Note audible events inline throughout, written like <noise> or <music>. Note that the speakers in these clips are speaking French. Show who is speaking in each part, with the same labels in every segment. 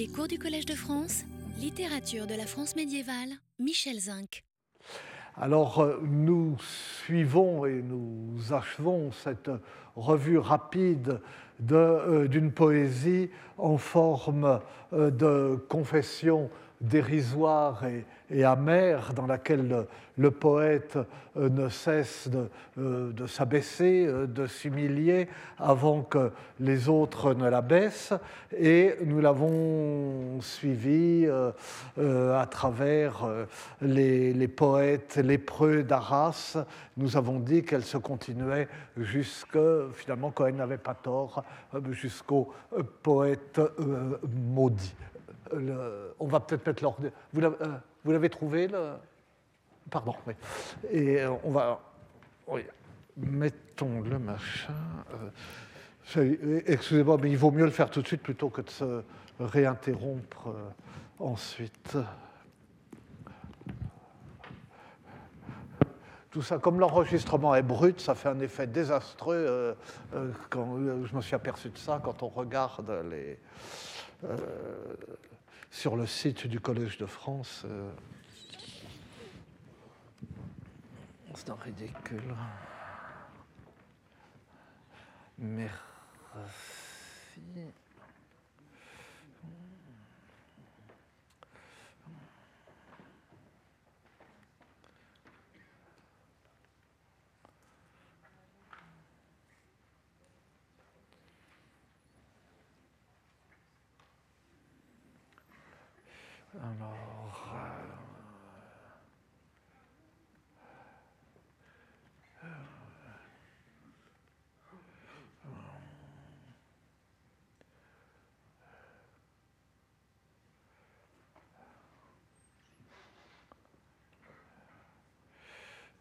Speaker 1: Les cours du Collège de France, littérature de la France médiévale, Michel Zinc.
Speaker 2: Alors, euh, nous suivons et nous achevons cette revue rapide euh, d'une poésie en forme euh, de confession dérisoire et, amère dans laquelle le, poète euh, ne cesse de, euh, s'abaisser, euh, de s'humilier avant que les autres ne l'abaissent. Et nous l'avons suivi à travers les, les poètes lépreux d'Arras. Nous avons dit qu'elle se continuait jusque, finalement, Cohen n'avait pas tort, jusqu'au poète maudit on va peut-être mettre l'ordre. Euh, vous l'avez trouvé. Pardon. Et euh, on va. Oui. Mettons le machin. Euh, excusez-moi, mais il vaut mieux le faire tout de suite plutôt que de se réinterrompre ensuite. Tout ça, comme l'enregistrement est brut, ça fait un effet désastreux. je me suis aperçu de ça quand on regarde les, sur le site du Collège de France. Euh, c'est un ridicule. Merci. Alors.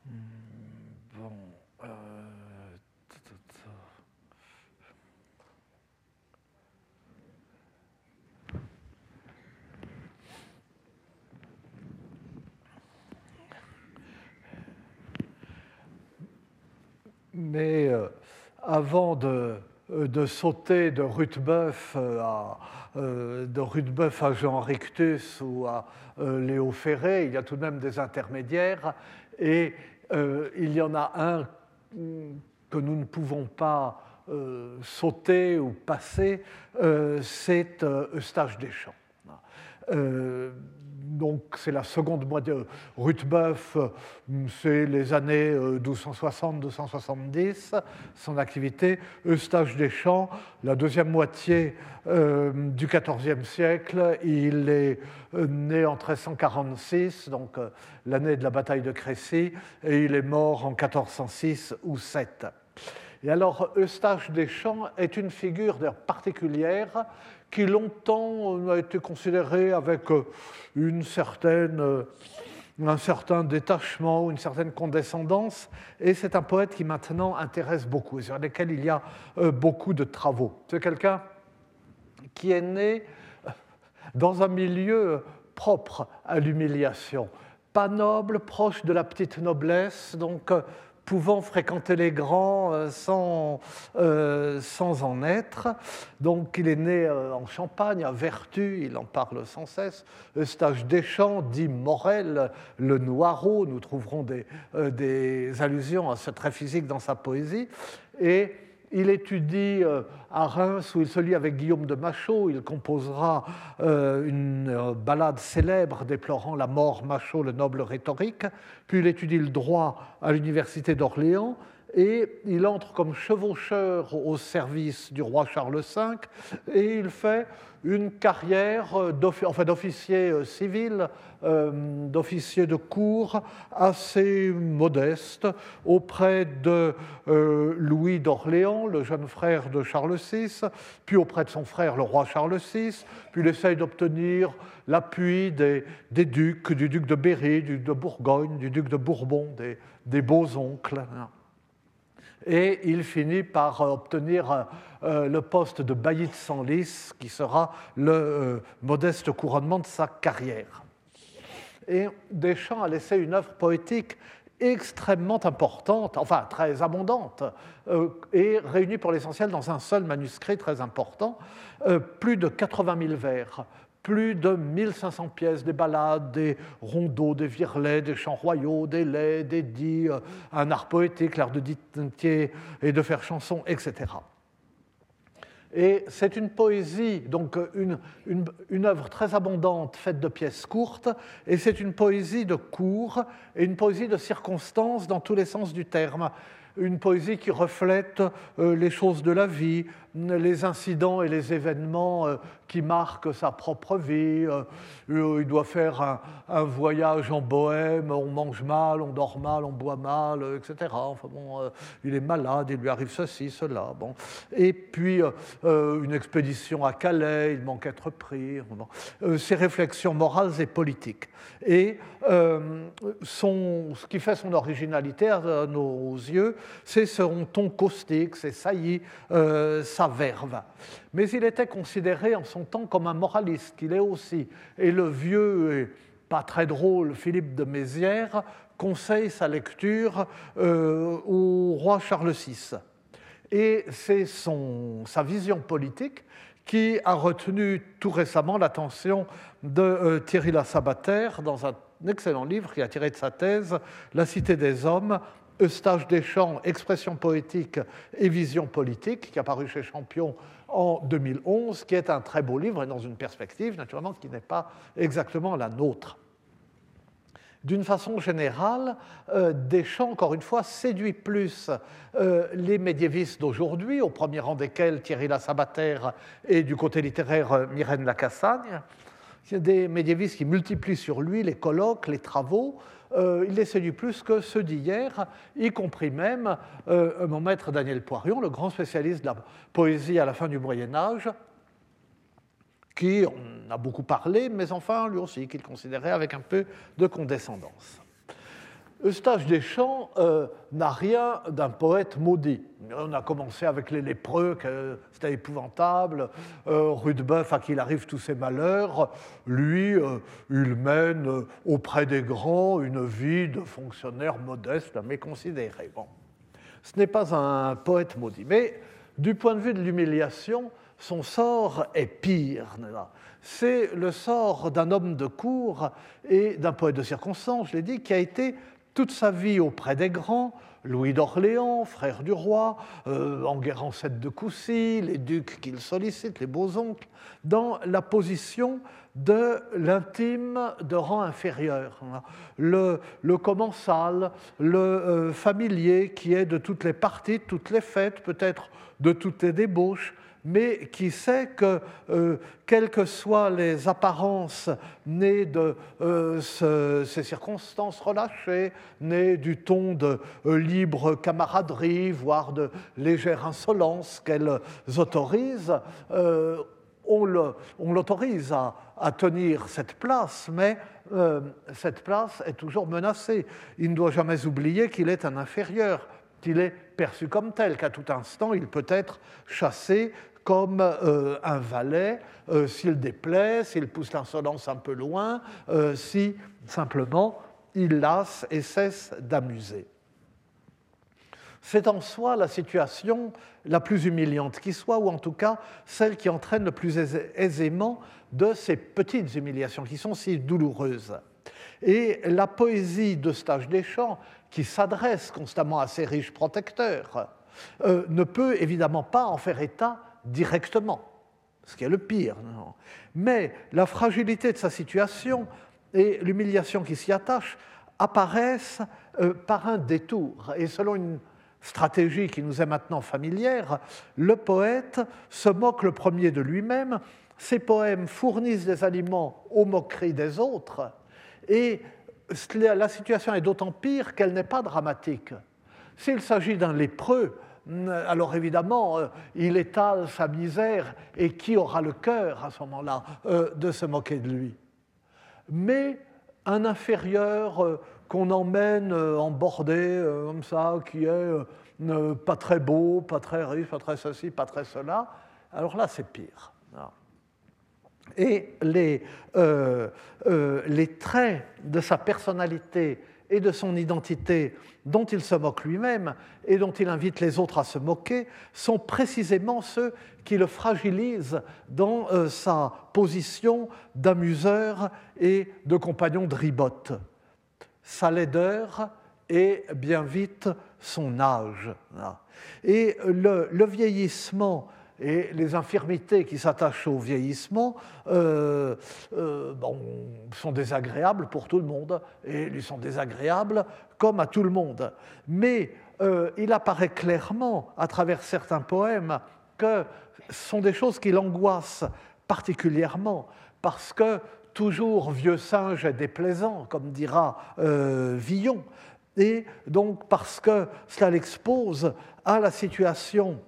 Speaker 2: Euh, bon. Euh, Mais euh, avant de, euh, de, sauter de Ruthbeuf euh, à, de à Jean Rictus ou à Léo Ferré, il y a tout de même des intermédiaires. Et il y en a un que nous ne pouvons pas sauter ou passer, c'est Eustache Deschamps donc c'est la seconde moitié. Ruthbeuf, c'est les années 1260-1270, euh, son activité. Eustache Deschamps, la deuxième moitié euh, du XIVe siècle, il est euh, né en 1346, donc l'année de la bataille de Crécy, et il est mort en 1406 ou 7. Et alors, Eustache Deschamps est une figure particulière qui longtemps a été considéré avec euh, une certaine, euh, un certain détachement, une certaine condescendance, et c'est un poète qui maintenant intéresse beaucoup, et sur lequel il y a euh, beaucoup de travaux. C'est quelqu'un qui est né dans un milieu propre à l'humiliation, pas noble, proche de la petite noblesse, donc pouvant fréquenter les grands euh, sans, euh, sans en être. Donc il est né euh, en Champagne, à Vertu, il en parle sans cesse. Eustache Deschamps dit Morel, le Noireau, nous trouverons des, des allusions à ce trait physique dans sa poésie. Et il étudie euh, à Reims où il se lie avec Guillaume de Machaut. Il composera euh, une euh, ballade célèbre déplorant la mort Machaut, le noble rhétorique. Puis il étudie le droit à l'université d'Orléans et il entre comme chevaucheur au service du roi Charles V et il fait une carrière d'officier euh, civil, euh, d'officier de cour assez modeste auprès de euh, Louis d'Orléans, le jeune frère de Charles VI, puis auprès de son frère le roi Charles VI, puis il essaye d'obtenir l'appui des, ducs, du duc de Berry, du duc de Bourgogne, du duc de Bourbon, des, des beaux oncles et il finit par obtenir euh, le poste de bailli de Senlis, qui sera le euh, modeste couronnement de sa carrière. Et Deschamps a laissé une œuvre poétique extrêmement importante, enfin très abondante, euh, et réunie pour l'essentiel dans un seul manuscrit très important, plus de 80 000 vers, plus de 1500 pièces, des ballades, des rondeaux, des virelais, des chants royaux, des laits, des dits, euh, un art poétique, l'art de dicter et de faire chanson, etc. Et c'est une poésie, donc une, une, œuvre très abondante faite de pièces courtes, et c'est une poésie de cours et une poésie de circonstances dans tous les sens du terme. Une poésie qui reflète euh, les choses de la vie, les incidents et les événements euh, qui marquent sa propre vie. Euh, il doit faire un, voyage en Bohème, on mange mal, on dort mal, on boit mal, etc. Enfin bon, euh, il est malade, il lui arrive ceci, cela. Bon. Et puis une expédition à Calais, il manque être pris. Bon. ses réflexions morales et politiques. Et ce qui fait son originalité à nos yeux, c'est son ton caustique, ses saillies, sa verve. Mais il était considéré en son temps comme un moraliste, qu'il est aussi. Et le vieux et pas très drôle Philippe de Mézières conseille sa lecture euh, au roi Charles VI. Et c'est sa vision politique qui a retenu tout récemment l'attention de euh, Thierry Lassabataire dans un excellent livre qui a tiré de sa thèse La Cité des Hommes, Eustache Deschamps, Expression poétique et vision politique, qui a paru chez Champion en 2011, qui est un très beau livre et dans une perspective, naturellement, qui n'est pas exactement la nôtre. D'une façon générale, euh, Deschamps, encore une fois, séduit plus euh, les médiévistes d'aujourd'hui, au premier rang desquels Thierry Lassabataire et du côté littéraire euh, Myrène Lacassagne, des médiévistes qui multiplient sur lui les colloques, les travaux, euh, il les séduit plus que ceux d'hier, y compris même euh, mon maître Daniel Poirion, le grand spécialiste de la poésie à la fin du Moyen Âge, qui en a beaucoup parlé, mais enfin lui aussi qu'il considérait avec un peu de condescendance. Eustache Deschamps euh, n'a rien d'un poète maudit. On a commencé avec les lépreux, c'était épouvantable. Euh, Rudebeuf, à qui il arrive tous ses malheurs, lui, euh, il mène euh, auprès des grands une vie de fonctionnaire modeste, mais considéré. Bon. Ce n'est pas un poète maudit. Mais du point de vue de l'humiliation, son sort est pire. C'est le sort d'un homme de cour et d'un poète de circonstance, je l'ai dit, qui a été toute sa vie auprès des grands, Louis d'Orléans, frère du roi, euh, Enguerrand VII de Coucy, les ducs qu'il sollicite, les beaux-oncles, dans la position de l'intime de rang inférieur. Le, commensal, le euh, familier qui est de toutes les parties, de toutes les fêtes, peut-être de toutes les débauches, mais qui sait que, euh, quelles que soient les apparences nées de euh, ces circonstances relâchées, nées du ton de euh, libre camaraderie, voire de légère insolence qu'elles autorisent, on l'autorise à, à, tenir cette place, mais cette place est toujours menacée. Il ne doit jamais oublier qu'il est un inférieur qu'il est perçu comme tel, qu'à tout instant, il peut être chassé comme euh, un valet euh, s'il déplaît, s'il pousse l'insolence un peu loin, euh, si simplement il lasse et cesse d'amuser. C'est en soi la situation la plus humiliante qui soit, ou en tout cas celle qui entraîne le plus aisément de ces petites humiliations qui sont si douloureuses. Et la poésie de Stage Deschamps, qui s'adresse constamment à ces riches protecteurs, ne peut évidemment pas en faire état directement, ce qui est le pire. Mais la fragilité de sa situation et l'humiliation qui s'y attache apparaissent euh, par un détour. Et selon une stratégie qui nous est maintenant familière, le poète se moque le premier de lui-même, ses poèmes fournissent des aliments aux moqueries des autres, et la situation est d'autant pire qu'elle n'est pas dramatique. S'il s'agit d'un lépreux, alors évidemment, euh, il étale sa misère et qui aura le cœur à ce moment-là euh, de se moquer de lui? Mais un inférieur euh, qu'on emmène en bordée comme ça, qui est pas très beau, pas très riche, pas très ceci, pas très cela, alors là c'est pire. Et les, les traits de sa personnalité et de son identité dont il se moque lui-même et dont il invite les autres à se moquer sont précisément ceux qui le fragilisent dans euh, sa position d'amuseur et de compagnon de ribote. Sa laideur est bien vite son âge. Et le vieillissement et les infirmités qui s'attachent au vieillissement euh, euh, sont désagréables pour tout le monde, et ils sont désagréables comme à tout le monde. Mais euh, il apparaît clairement à travers certains poèmes que ce sont des choses qui l'angoissent particulièrement, parce que toujours vieux singe est déplaisant, comme dira Villon, et donc parce que cela l'expose à la situation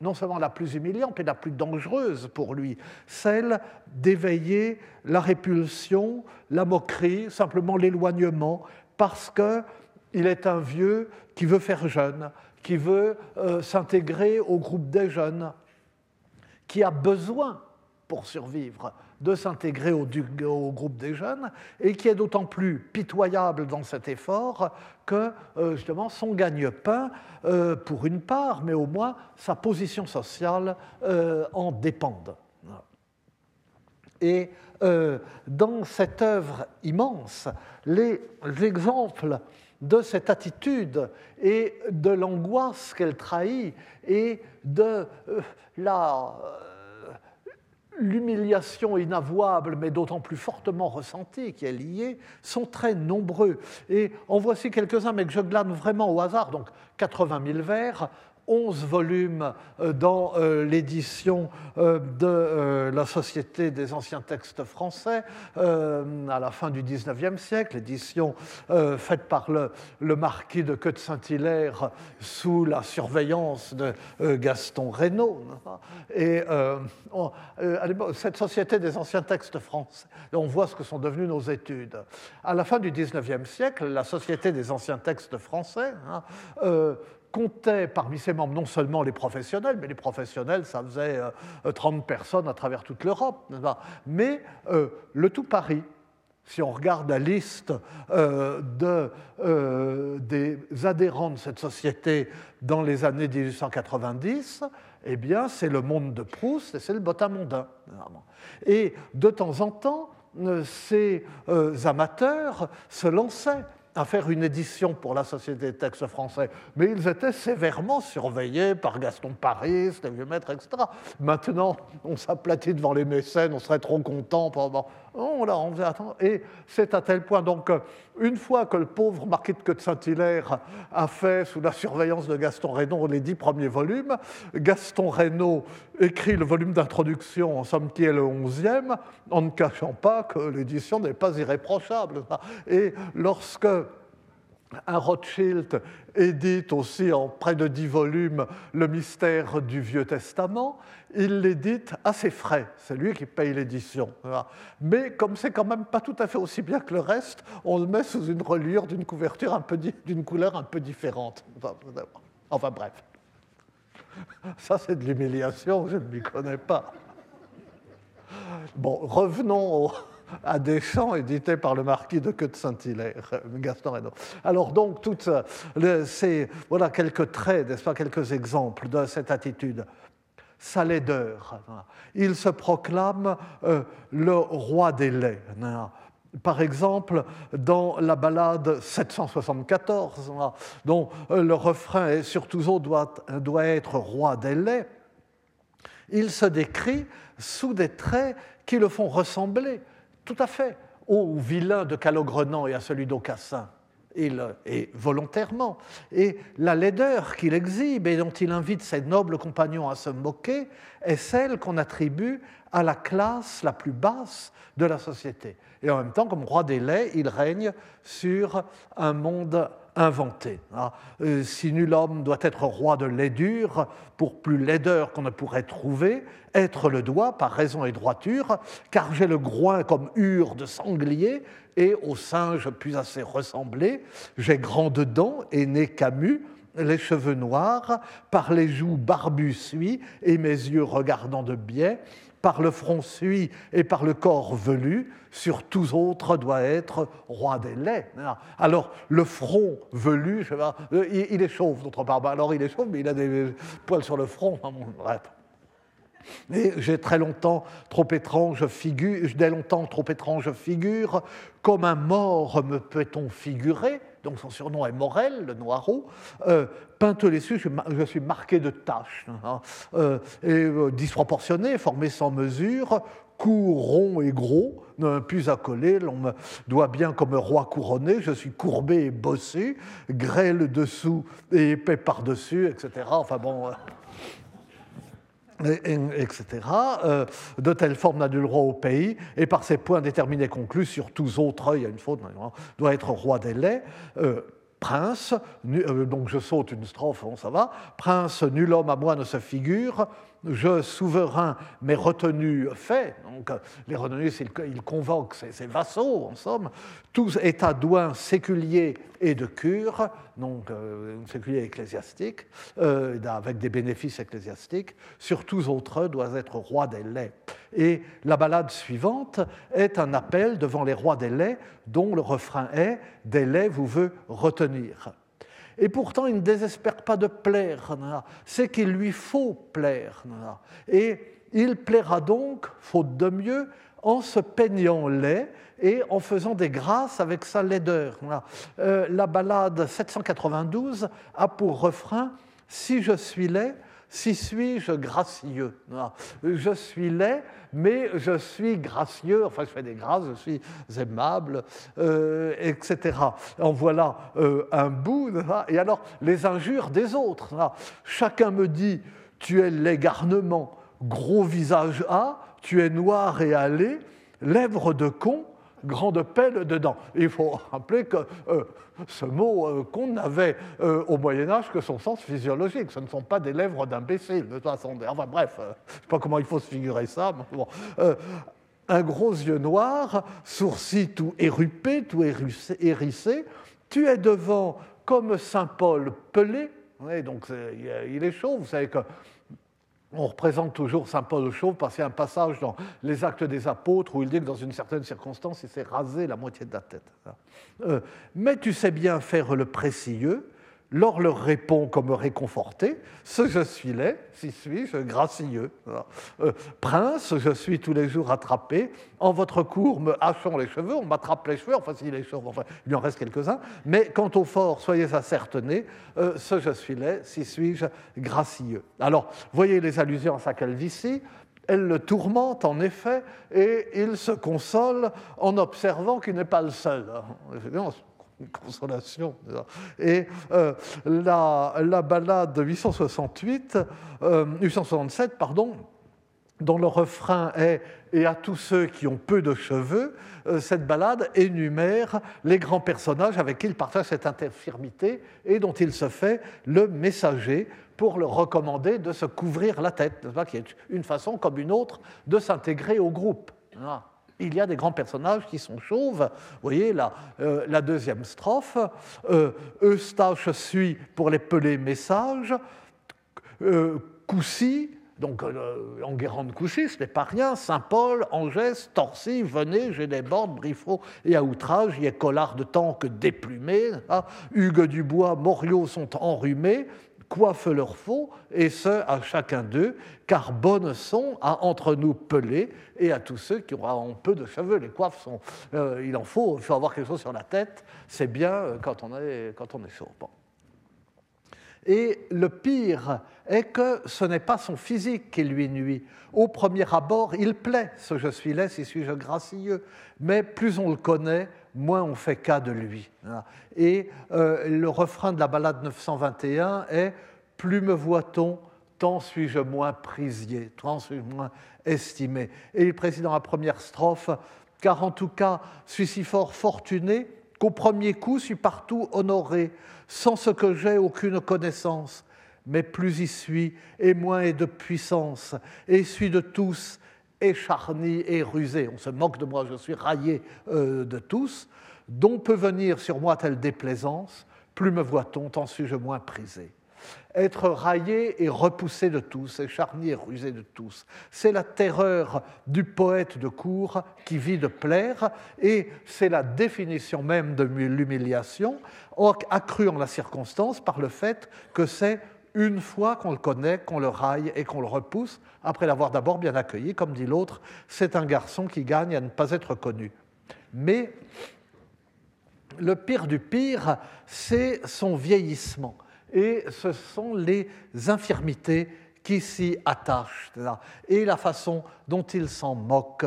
Speaker 2: non seulement la plus humiliante, mais la plus dangereuse pour lui, celle d'éveiller la répulsion, la moquerie, simplement l'éloignement, parce qu'il est un vieux qui veut faire jeune, qui veut euh, s'intégrer au groupe des jeunes, qui a besoin, pour survivre, de s'intégrer au, groupe des jeunes et qui est d'autant plus pitoyable dans cet effort que euh, justement son gagne-pain, euh, pour une part, mais au moins sa position sociale euh, en dépendent. Et dans cette œuvre immense, les exemples de cette attitude et de l'angoisse qu'elle trahit et de la l'humiliation inavouable, mais d'autant plus fortement ressentie, qui est liée, sont très nombreux. Et en voici quelques-uns, mais que je glane vraiment au hasard. Donc 80 000 vers, 11 volumes euh, dans euh, l'édition euh, de la Société des anciens textes français à la fin du XIXe siècle, édition faite par le, marquis de Queue de Saint-Hilaire sous la surveillance de Gaston Reynaud. Et cette Société des anciens textes français, on voit ce que sont devenues nos études. À la fin du XIXe siècle, la Société des anciens textes français hein, comptait parmi ses membres non seulement les professionnels, mais les professionnels, ça faisait 30 euh, personnes à travers toute l'Europe, mais euh, le tout Paris. Si on regarde la liste euh, de, des adhérents de cette société dans les années 1890, eh bien, c'est le monde de Proust et c'est le Botamondin. Et de temps en temps, ces amateurs se lançaient à faire une édition pour la Société des textes français, mais ils étaient sévèrement surveillés par Gaston Paris, les vieux maîtres, etc. Maintenant, on s'aplatit devant les mécènes, on serait trop content. Pendant... Oh, là, on faisait attendre. Et c'est à tel point, donc, une fois que le pauvre marquis de de Saint-Hilaire a fait, sous la surveillance de Gaston Reynaud, les dix premiers volumes, Gaston Reynaud écrit le volume d'introduction, en somme qui est le onzième, en ne cachant pas que l'édition n'est pas irréprochable. Et lorsque un Rothschild édite aussi en près de dix volumes le mystère du Vieux Testament. Il l'édite à ses frais, c'est lui qui paye l'édition. Mais comme c'est quand même pas tout à fait aussi bien que le reste, on le met sous une reliure d'une couverture un peu d'une couleur un peu différente. Enfin bref. Ça c'est de l'humiliation, je ne m'y connais pas. Bon, revenons au, à des chants édités par le marquis de Queue de Saint-Hilaire, Gaston Reynaud. Alors donc, toutes ces, voilà quelques traits, n'est-ce pas, quelques exemples de cette attitude. Sa laideur. Il se proclame euh, le roi des laits. Par exemple, dans la ballade 774, dont euh, le refrain est surtout doit, doit être roi des laits, il se décrit sous des traits qui le font ressembler tout à fait au vilain de Calogrenant et à celui d'Aucassin. Il, et volontairement. Et la laideur qu'il exhibe et dont il invite ses nobles compagnons à se moquer est celle qu'on attribue à la classe la plus basse de la société. Et en même temps, comme roi des laits, il règne sur un monde inventé. Hein. Euh, si nul homme doit être roi de laidure, pour plus laideur qu'on ne pourrait trouver, être le doigt par raison et droiture, car j'ai le groin comme hure de sanglier, et au singe puis assez ressemblé, j'ai grandes dents et nez camus, les cheveux noirs, par les joues barbues suis, et mes yeux regardant de biais, par le front sui et par le corps velu, sur tous autres doit être roi des laits. Alors, le front velu, euh, il est chauve, d'autre part. Bah, alors, il est chauve, mais il a des poils sur le front. Bref. Et j'ai très longtemps trop étrange figure, dès longtemps trop étrange figure, comme un mort me peut-on figurer, donc son surnom est Morel, le Noireau, euh, les je, je, suis marqué de taches, hein, euh, et euh, disproportionné, formé sans mesure, cou rond et gros, plus coller, l'on me doit bien comme roi couronné, je suis courbé et bossé, grêle dessous et épais par-dessus, etc. Enfin bon. Etc., euh, de telle forme n'a nul roi au pays, et par ces points déterminés conclus, sur tous autres, il y a une faute, doit être roi des laits, euh, prince, euh, donc je saute une strophe, bon, ça va, prince, nul homme à moi ne se figure, je, souverain, mais retenu fait, donc les retenus, il convoque ses, vassaux, en somme, tous états douins séculiers et de cure, donc euh, séculier ecclésiastique, euh, avec des bénéfices ecclésiastiques, sur tous autres doit être roi des laits. Et la ballade suivante est un appel devant les rois des laits, dont le refrain est Des laits vous veut retenir. Et pourtant, il ne désespère pas de plaire, c'est qu'il lui faut plaire. Et il plaira donc, faute de mieux, en se peignant laid et en faisant des grâces avec sa laideur. Euh, la ballade 792 a pour refrain Si je suis laid, si suis-je gracieux? Je suis laid, mais je suis gracieux, enfin je fais des grâces, je suis aimable, euh, etc. En voilà euh, un bout. Et alors, les injures des autres. Chacun me dit, tu es l'égarnement, gros visage A, tu es noir et allé, lèvres de con, grande pelle dedans. Il faut rappeler que euh, ce mot euh, qu'on n'avait euh, au Moyen Âge que son sens physiologique. Ce ne sont pas des lèvres d'imbéciles, de. Enfin bref, je ne sais pas comment il faut se figurer ça. un gros yeux noir, sourcils tout érupés, tout hérissés. Tu es devant comme Saint Paul pelé. donc il est chaud. Vous savez que on représente toujours Saint Paul chauve parce qu'il y a un passage dans les Actes des Apôtres où il dit que dans une certaine circonstance, il s'est rasé la moitié de la tête. Euh, mais tu sais bien faire le précieux, L'or leur répond comme réconforté Ce je suis laid, si suis-je gracieux. Euh, prince, je suis tous les jours attrapé. En votre cour, me hachons les cheveux, on m'attrape les cheveux, enfin, si les cheveux, enfin, il en reste quelques-uns. Mais quant au fort, soyez ascertenés euh, ce je suis laid, si suis-je gracieux. Alors, voyez les allusions à sa calvitie. Elle le tourmente en effet et il se console en observant qu'il n'est pas le seul une consolation. Et euh, la, la, ballade de 868, 867, euh, pardon, dont le refrain est Et à tous ceux qui ont peu de cheveux, euh, cette ballade énumère les grands personnages avec qui il partage cette infirmité et dont il se fait le messager pour leur recommander de se couvrir la tête, qui est une façon comme une autre de s'intégrer au groupe il y a des grands personnages qui sont chauves. Vous voyez la, euh, deuxième strophe. Euh, Eustache suit pour les pelés messages. Euh, Coussy, donc Enguerrand de Coussy, ce n'est pas rien. Saint-Paul, Angès, Torcy, venez, bordes, Briffaut et à outrage, il y a Collard de temps que déplumé. Hein. Hugues Dubois, Moriot sont enrhumés coiffe leur faux, et ce, à chacun d'eux, car bonnes sont à entre nous pelés et à tous ceux qui ont peu de cheveux. Les coiffes sont. Euh, il en faut, il faut avoir quelque chose sur la tête, c'est bien euh, quand on est, quand on est chaud. Et le pire est que ce n'est pas son physique qui lui nuit. Au premier abord, il plaît, ce je suis laid, si suis-je gracieux, mais plus on le connaît, moins on fait cas de lui. Et euh, le refrain de la ballade 921 est Plus me voit-on, tant suis-je moins prisier, tant suis-je moins estimé. Et il précise dans la première strophe Car en tout cas, suis si fort fortuné qu'au premier coup suis partout honoré, sans ce que j'ai aucune connaissance. Mais plus y suis, et moins est de puissance, et suis de tous, et charni et rusé. On se moque de moi, je suis raillé euh, de tous. Dont peut venir sur moi telle déplaisance? Plus me voit-on, tant suis-je moins prisé. Être raillé et repoussé de tous, écharni et rusé de tous. C'est la terreur du poète de cour qui vit de plaire, et c'est la définition même de l'humiliation, accrue en la circonstance par le fait que c'est une fois qu'on le connaît, qu'on le raille et qu'on le repousse, après l'avoir d'abord bien accueilli, comme dit l'autre, c'est un garçon qui gagne à ne pas être connu. Mais le pire du pire, c'est son vieillissement. Et ce sont les infirmités qui s'y attachent, et la façon dont il s'en moque.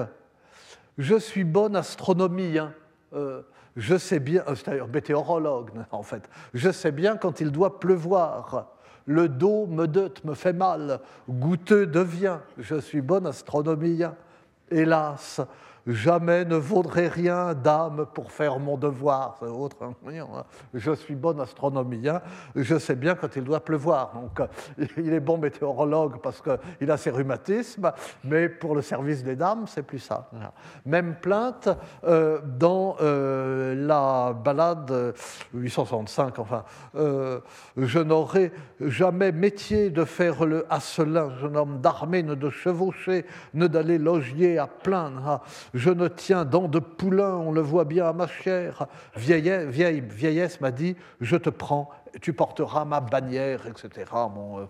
Speaker 2: Je suis bon astronomie, hein. euh, je sais bien, euh, c'est-à-dire météorologue <laughs> en fait, je sais bien quand il doit pleuvoir. Le dos me dote, me fait mal, goûteux devient, je suis bon astronomie. Hélas, Jamais ne vaudrait rien d'âme pour faire mon devoir. C'est autre. Hein. Hein. Je suis bon astronomien, je sais bien quand il doit pleuvoir. Donc, <laughs> il est bon météorologue parce qu'il a ses rhumatismes, mais pour le service des dames, c'est plus ça. Même plainte euh, dans euh, la balade 865, enfin, euh, je n'aurai jamais métier de faire le hasselin, jeune homme d'armée, ne de chevaucher, ne d'aller logier à plaindre je ne tiens dans de poulain, on le voit bien ma chair. Vieille, vieillesse m'a dit, je te prends, tu porteras ma bannière, etc. Euh,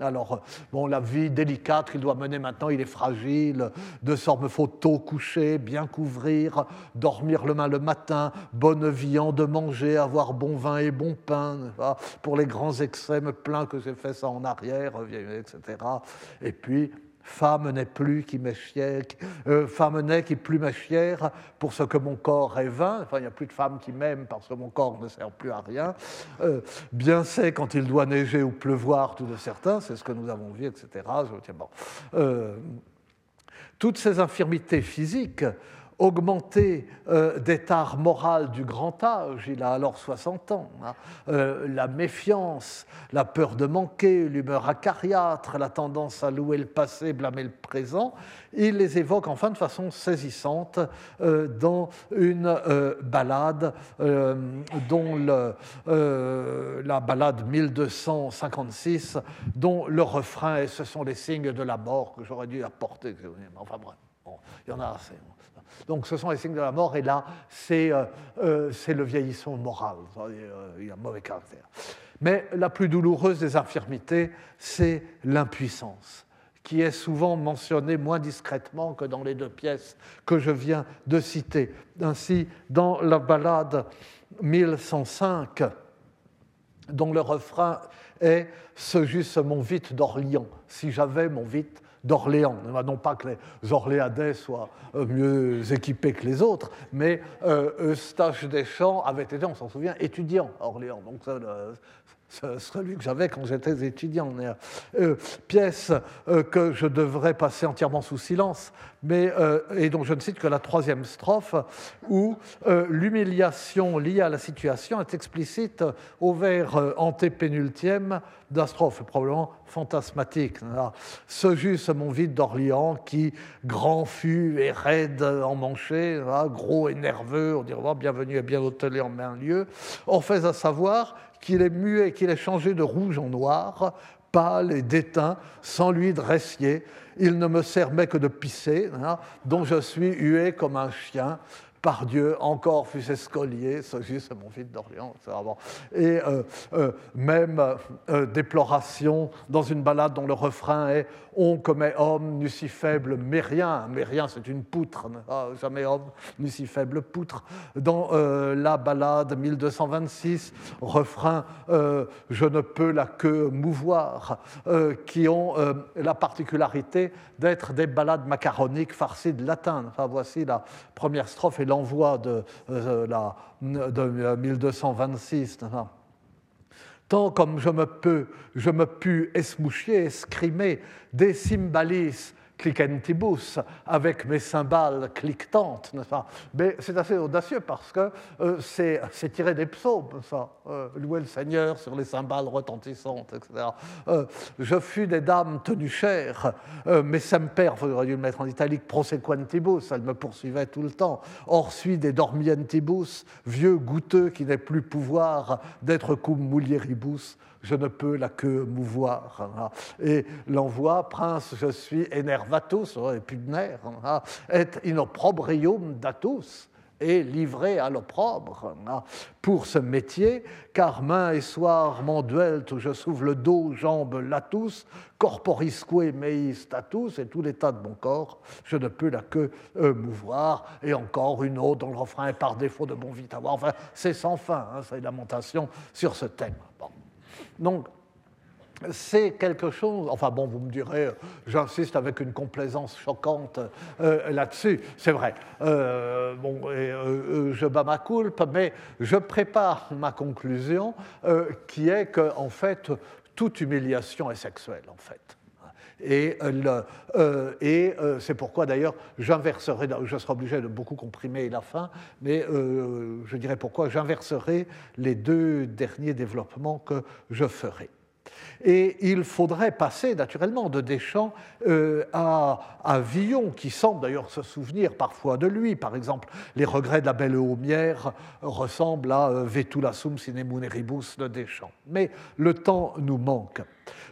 Speaker 2: alors, bon, la vie délicate qu'il doit mener maintenant, il est fragile. De sorte, me faut tôt coucher, bien couvrir, dormir le le matin, bonne viande de manger, avoir bon vin et bon pain. Pour les grands excès, me plains que j'ai fait ça en arrière, etc. Et puis, Femme n'est plus qui m'est chère, euh, femme n'est qui plus m'est chère pour ce que mon corps est vain. Enfin, il n'y a plus de femme qui m'aime parce que mon corps ne sert plus à rien. Euh, bien c'est quand il doit neiger ou pleuvoir, tout de certains, c'est ce que nous avons vu, etc. Euh, toutes ces infirmités physiques augmenté euh, d'état moral du grand âge, il a alors 60 ans, hein. euh, la méfiance, la peur de manquer, l'humeur acariâtre, la tendance à louer le passé, blâmer le présent, il les évoque enfin de façon saisissante euh, dans une ballade dont la ballade 1256, dont le refrain est Ce sont les signes de la mort que j'aurais dû apporter. Enfin bref, il y en a assez. Donc ce sont les signes de la mort, et là, c'est euh, euh, le vieillissement moral. Euh, il y a un mauvais caractère. Mais la plus douloureuse des infirmités, c'est l'impuissance, qui est souvent mentionnée moins discrètement que dans les deux pièces que je viens de citer. Ainsi, dans la ballade 1105, dont le refrain est Ce juste mon vite d'Orléans, si j'avais mon vite d'Orléans. Non pas que les Orléadais soient euh, mieux équipés que les autres, mais euh, Eustache Deschamps avait été, on s'en souvient, étudiant à Orléans. Donc ça, c'est celui que j'avais quand j'étais étudiant. Euh, pièce euh, que je devrais passer entièrement sous silence, mais, euh, et dont je ne cite que la troisième strophe, où l'humiliation liée à la situation est explicite au vers antépénultième d'un strophe, probablement fantasmatique. Ce juste mon vide d'Orléans qui, grand fut et raide en manché, gros et nerveux, on dirait oh, bienvenue et bien hôtelé en main lieu, on fait à savoir qu'il est muet, qu'il est changé de rouge en noir, pâle et déteint, sans lui dressier. Il ne me servait que de pisser, hein, dont je suis hué comme un chien par Dieu, encore fut escolier, ce c'est mon fils d'Orléans, Et euh, euh, même euh, déploration dans une balade dont le refrain est On commet homme, nu si faible, mais rien, mais rien, c'est une poutre, ah, jamais homme, nu si faible poutre. Dans la balade 1226, refrain Je ne peux la que mouvoir, qui ont la particularité d'être des balades macaroniques farcies de latin. Voici la première strophe et l'envoi de, euh, la, de 1226. Tant comme je me peux, je me puis esmoucher, escrimer des cymbalis cliquentibus, avec mes cymbales cliquetantes, n'est-ce pas? Mais c'est assez audacieux parce que euh, c'est tiré des psaumes, ça. Euh, louer le Seigneur sur les cymbales retentissantes, etc. Euh, je fus des dames tenues chères, mes semper, il faudrait dû le mettre en italique, prosequentibus, elles me poursuivaient tout le temps. Or, suis des dormientibus, vieux goûteux qui n'aient plus pouvoir d'être cum mulieribus, je ne peux la que mouvoir. Hein. Et l'envoi, prince, je suis enervatus, et pubner, et in opprobrium datus et livré à l'opprobre hein, pour ce métier, car main et soir m'enduelt où je s'ouvre le dos, jambes latus, corporisque mei status, et tout l'état de mon corps, je ne peux la que euh, mouvoir. Et encore une autre dont le refrain par défaut de bon vite avoir. Enfin, c'est sans fin, hein, c'est lamentation sur ce thème. Bon. Donc, c'est quelque chose, enfin bon, vous me direz, j'insiste avec une complaisance choquante euh, là-dessus, c'est vrai. Euh, bon, euh, je bats ma culpe, mais je prépare ma conclusion qui est que, en fait, toute humiliation est sexuelle, en fait. Et, et c'est pourquoi d'ailleurs j'inverserai, je serai obligé de beaucoup comprimer la fin, mais je dirais pourquoi j'inverserai les deux derniers développements que je ferai. Et il faudrait passer naturellement de Deschamps euh, à, Villon, qui semble d'ailleurs se souvenir parfois de lui. Par exemple, Les regrets de la belle Homière ressemblent à euh, Vetula sum sine muneribus de Deschamps. Mais le temps nous manque.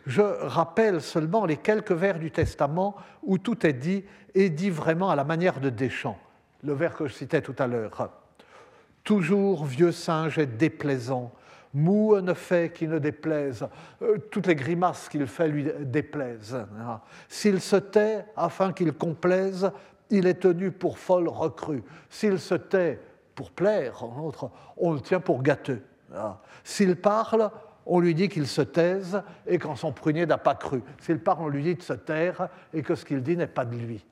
Speaker 2: Je rappelle seulement les quelques vers du Testament où tout est dit et dit vraiment à la manière de Deschamps. Le vers que je citais tout à l'heure. Toujours vieux singe est déplaisant, Mou ne fait qui ne déplaise. Euh, toutes les grimaces qu'il fait lui déplaisent. S'il se tait afin qu'il complaise, il est tenu pour folle recrue. S'il se tait pour plaire, on le tient pour gâteux. S'il parle, on lui dit qu'il se taise et qu'en son prunier n'a pas cru. S'il parle, on lui dit de se taire et que ce qu'il dit n'est pas de lui.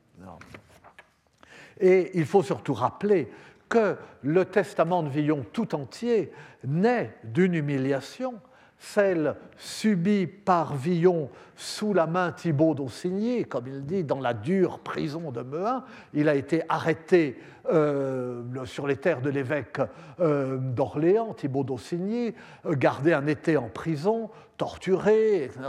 Speaker 2: Et il faut surtout rappeler que le testament de Villon tout entier naît d'une humiliation, celle subie par Villon sous la main Thibaut d'Aussigny, comme il dit, dans la dure prison de Mehun. Il a été arrêté euh, sur les terres de l'évêque euh, d'Orléans, Thibaut d'Aussigny, euh, gardé un été en prison, torturé, etc.,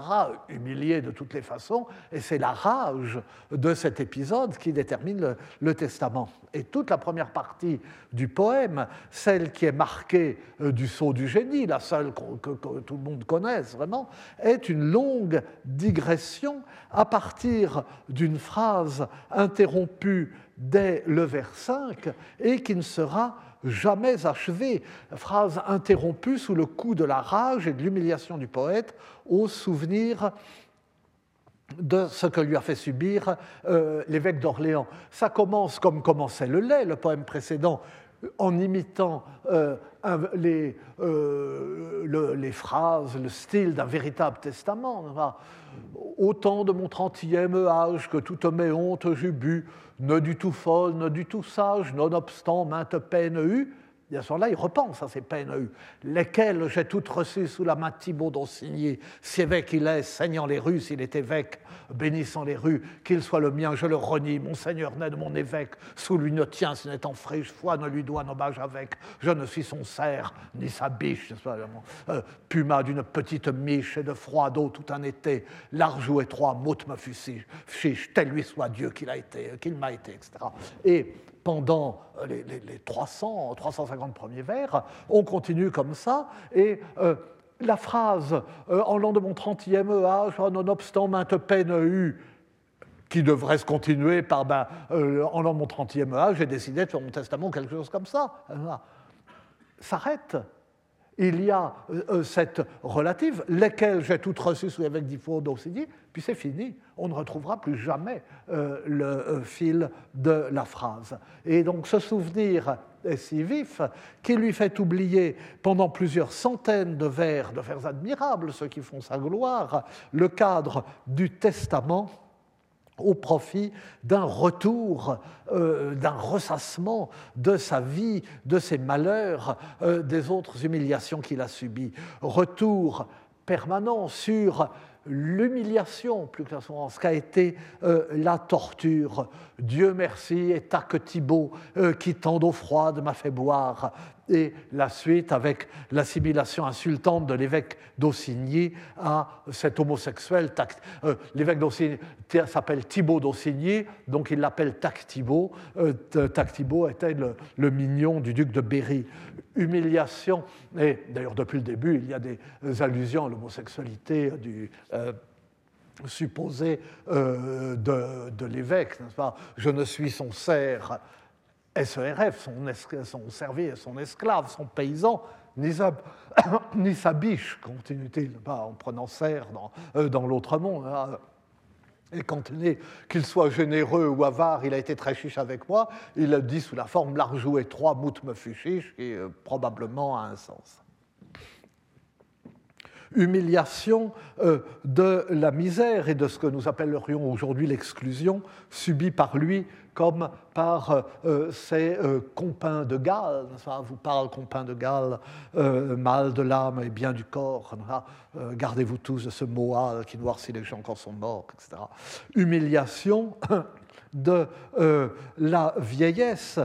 Speaker 2: humilié de toutes les façons, et c'est la rage de cet épisode qui détermine le, testament. Et toute la première partie du poème, celle qui est marquée du sceau du génie, la seule que, que, tout le monde connaisse vraiment, est une longue digression à partir d'une phrase interrompue dès le vers 5 et qui ne sera jamais achevé. Phrase interrompue sous le coup de la rage et de l'humiliation du poète au souvenir de ce que lui a fait subir euh, l'évêque d'Orléans. Ça commence comme commençait le lait, le poème précédent, en imitant euh, les, euh, les, phrases, le style d'un véritable testament. Autant de mon trentième âge que toute mes hontes j'eus bu, ne du tout folle, ne du tout sage, nonobstant maintes peines eue, Bien sûr, là, il repense à ces peines lesquelles j'ai toutes reçues sous la main de Thibaut d'Aussigny, si évêque il est, saignant les rues, s'il est évêque, bénissant les rues, qu'il soit le mien, je le renie, mon Seigneur naît de mon évêque, sous lui ne tient, n'est en friche, foi ne lui doit hommage avec, je ne suis son cerf, ni sa biche, euh, puma d'une petite miche et de froid d'eau tout un été, large ou étroit, motte me fut chiche, tel lui soit Dieu qu'il a été, qu'il m'a été, etc. Et pendant euh, les, 300, 350 premiers vers. On continue comme ça, et euh, la phrase euh, En l'an de mon 30e âge, nonobstant maintes peines eue, qui devrait se continuer par ben, En l'an de mon 30e âge, j'ai décidé de faire mon testament, quelque chose comme ça, s'arrête il y a euh, cette relative, lesquelles j'ai toutes reçues sous l'évêque d'Ifo d'Ossidi, puis c'est fini. On ne retrouvera plus jamais euh, le euh, fil de la phrase. Et donc ce souvenir est si vif qu'il lui fait oublier pendant plusieurs centaines de vers, de vers admirables, ceux qui font sa gloire, le cadre du testament au profit d'un retour, euh, d'un ressassement de sa vie, de ses malheurs, euh, des autres humiliations qu'il a subies. Retour permanent sur l'humiliation, plus que ce qu'a été euh, la torture. Dieu merci, et que Thibault, qui tant d'eau froide m'a fait boire, et la suite avec l'assimilation insultante de l'évêque d'Aussigny à cet homosexuel. Euh, l'évêque d'Aussigny s'appelle Thibaut d'Aussigny, donc il l'appelle Tac Thibaut. Euh, Tac Thibaut était le, mignon du duc de Berry. Humiliation, et d'ailleurs depuis le début, il y a des allusions à l'homosexualité du euh, supposé de, l'évêque, n'est-ce pas? Je ne suis son serf SERF, son, service, son esclave, son paysan, ni sa, <coughs> ni sa biche, continue-t-il, en prenant serre dans, euh, dans l'autre monde. Hein. Et quand qu'il soit généreux ou avare, il a été très chiche avec moi, il le dit sous la forme l'arjou et trois moutes me fut chiche, qui euh, probablement a un sens humiliation euh, de la misère et de ce que nous appellerions aujourd'hui l'exclusion subie par lui comme par euh, ses euh, de Galles. Vous parle, compins de Galles, mal de l'âme et bien du corps. Gardez-vous tous de ce moal qui noircit les gens quand sont morts, etc. Humiliation <coughs> de la vieillesse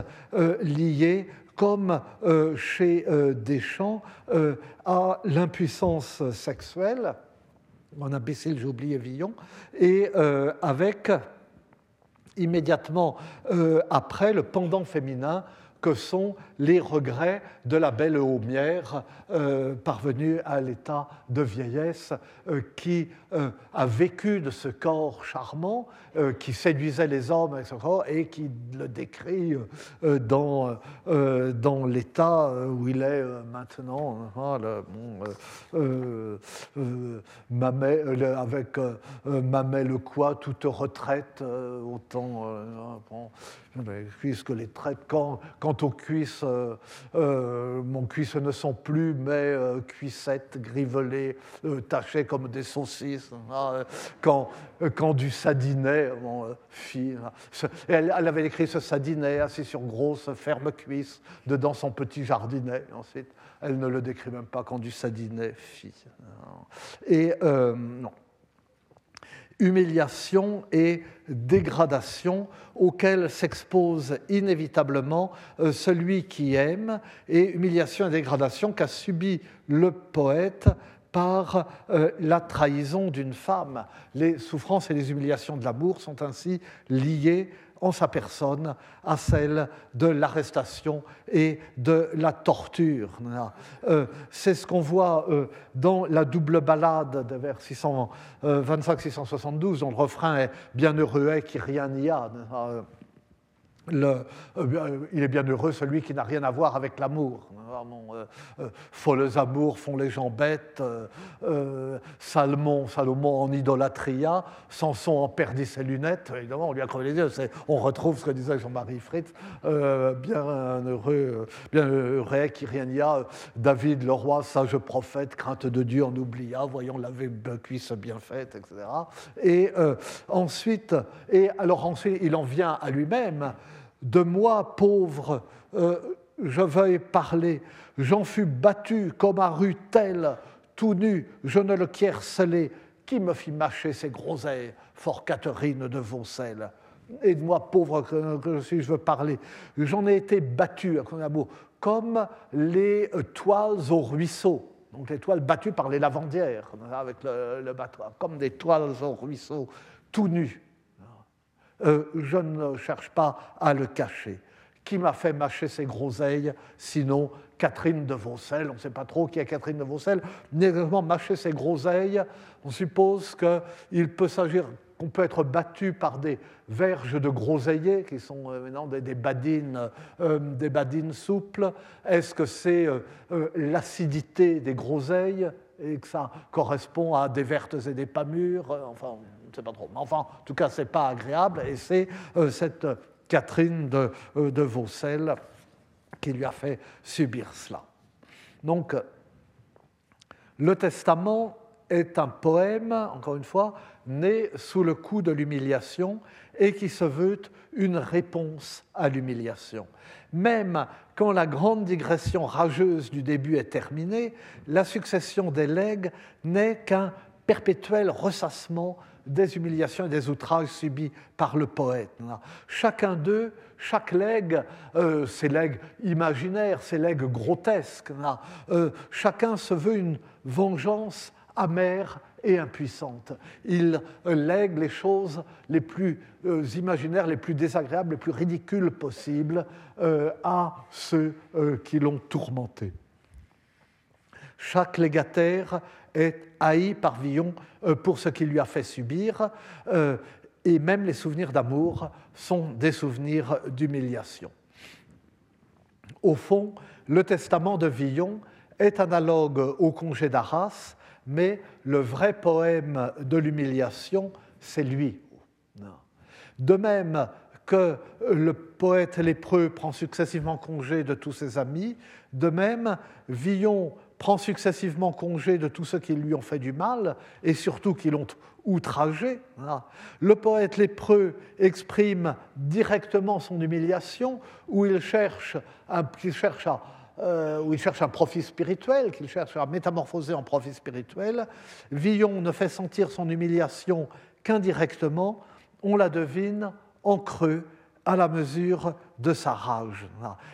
Speaker 2: liée comme euh, chez euh, Deschamps, euh, à l'impuissance sexuelle, mon imbécile, j'ai oublié Villon, et avec immédiatement après le pendant féminin que sont les regrets de la belle Aumière euh, parvenue à l'état de vieillesse, euh, qui euh, a vécu de ce corps charmant, qui séduisait les hommes et qui le décrit dans, dans l'état où il est maintenant, avec Mamet le quoi, toute retraite, autant les traites, quant, aux cuisses euh, euh, mon cuisse ne sont plus mes euh, cuissettes grivelées, tachées comme des saucisses. Hein, quand, quand du sadinet, mon fille, hein. elle, avait écrit ce sadinet assis sur grosse ferme cuisse, dedans son petit jardinet. Ensuite, elle ne le décrit même pas quand du sadinet, fille. Et non humiliation et dégradation auxquelles s'expose inévitablement euh, celui qui aime, et humiliation et dégradation qu'a subi le poète par euh, la trahison d'une femme. Les souffrances et les humiliations de l'amour sont ainsi liées en sa personne à celle de l'arrestation et de la torture. Euh, c'est ce qu'on voit euh, dans la double balade de vers 625-672, dont le refrain est Bienheureux est qui rien n'y a. Le, euh, il est bien heureux celui qui n'a rien à voir avec l'amour. Euh, euh, folles amours font les gens bêtes, Salomon, Salomon en idolâtria, Samson en perdit ses lunettes, évidemment on lui a crevé les yeux, on retrouve ce que disait Jean-Marie Fritz, bien heureux, bien heureux qui rien n'y a, David le roi, sage prophète, crainte de Dieu en oublia, voyons laver cuisse bien faite, etc. Et ensuite, et alors ensuite il en vient à lui-même, de moi, pauvre, euh, je veuille parler. J'en fus battu comme à rue telle, tout nu, je ne le scellé. Qui me fit mâcher ces groseilles, fort Catherine de Vaucelles Et de moi, pauvre que, je veux parler, j'en ai été battu, comme les toiles au ruisseau. Donc les toiles battues par les lavandières, avec le, le battoir, comme des toiles au ruisseau, tout nu. Euh, je ne cherche pas à le cacher. Qui m'a fait mâcher ses groseilles, sinon Catherine de Vaucelles On ne sait pas trop qui est Catherine de Vaucelles. Négativement, mâcher ses groseilles, on suppose peut s'agir qu'on peut être battu par des verges de groseilliers, qui sont euh, des, badines, euh, des badines souples. Est-ce que c'est l'acidité des groseilles et que ça correspond à des vertes et des pas mûres Enfin, enfin, en tout cas, c'est pas agréable, et c'est euh, cette Catherine de, euh, de Vaucelles qui lui a fait subir cela. Donc, le Testament est un poème, encore une fois, né sous le coup de l'humiliation et qui se veut une réponse à l'humiliation. Même quand la grande digression rageuse du début est terminée, la succession des legs n'est qu'un perpétuel ressassement des humiliations et des outrages subis par le poète. Chacun d'eux, chaque legs, euh, ces legs imaginaires, ces legs grotesques, euh, chacun se veut une vengeance amère et impuissante. Il lègue les choses les plus imaginaires, les plus désagréables, les plus ridicules possibles à ceux qui l'ont tourmenté. Chaque légataire est haï par Villon euh, pour ce qu'il lui a fait subir, euh, et même les souvenirs d'amour sont des souvenirs d'humiliation. Au fond, le testament de Villon est analogue au congé d'Arras, mais le vrai poème de l'humiliation, c'est lui. De même que le poète lépreux prend successivement congé de tous ses amis, de même, Villon prend successivement congé de tous ceux qui lui ont fait du mal et surtout qui l'ont outragé. Le poète lépreux exprime directement son humiliation où il cherche un, cherche euh, où il cherche un profit spirituel, qu'il cherche à métamorphoser en profit spirituel. Villon ne fait sentir son humiliation qu'indirectement, on la devine en creux à la mesure de sa rage.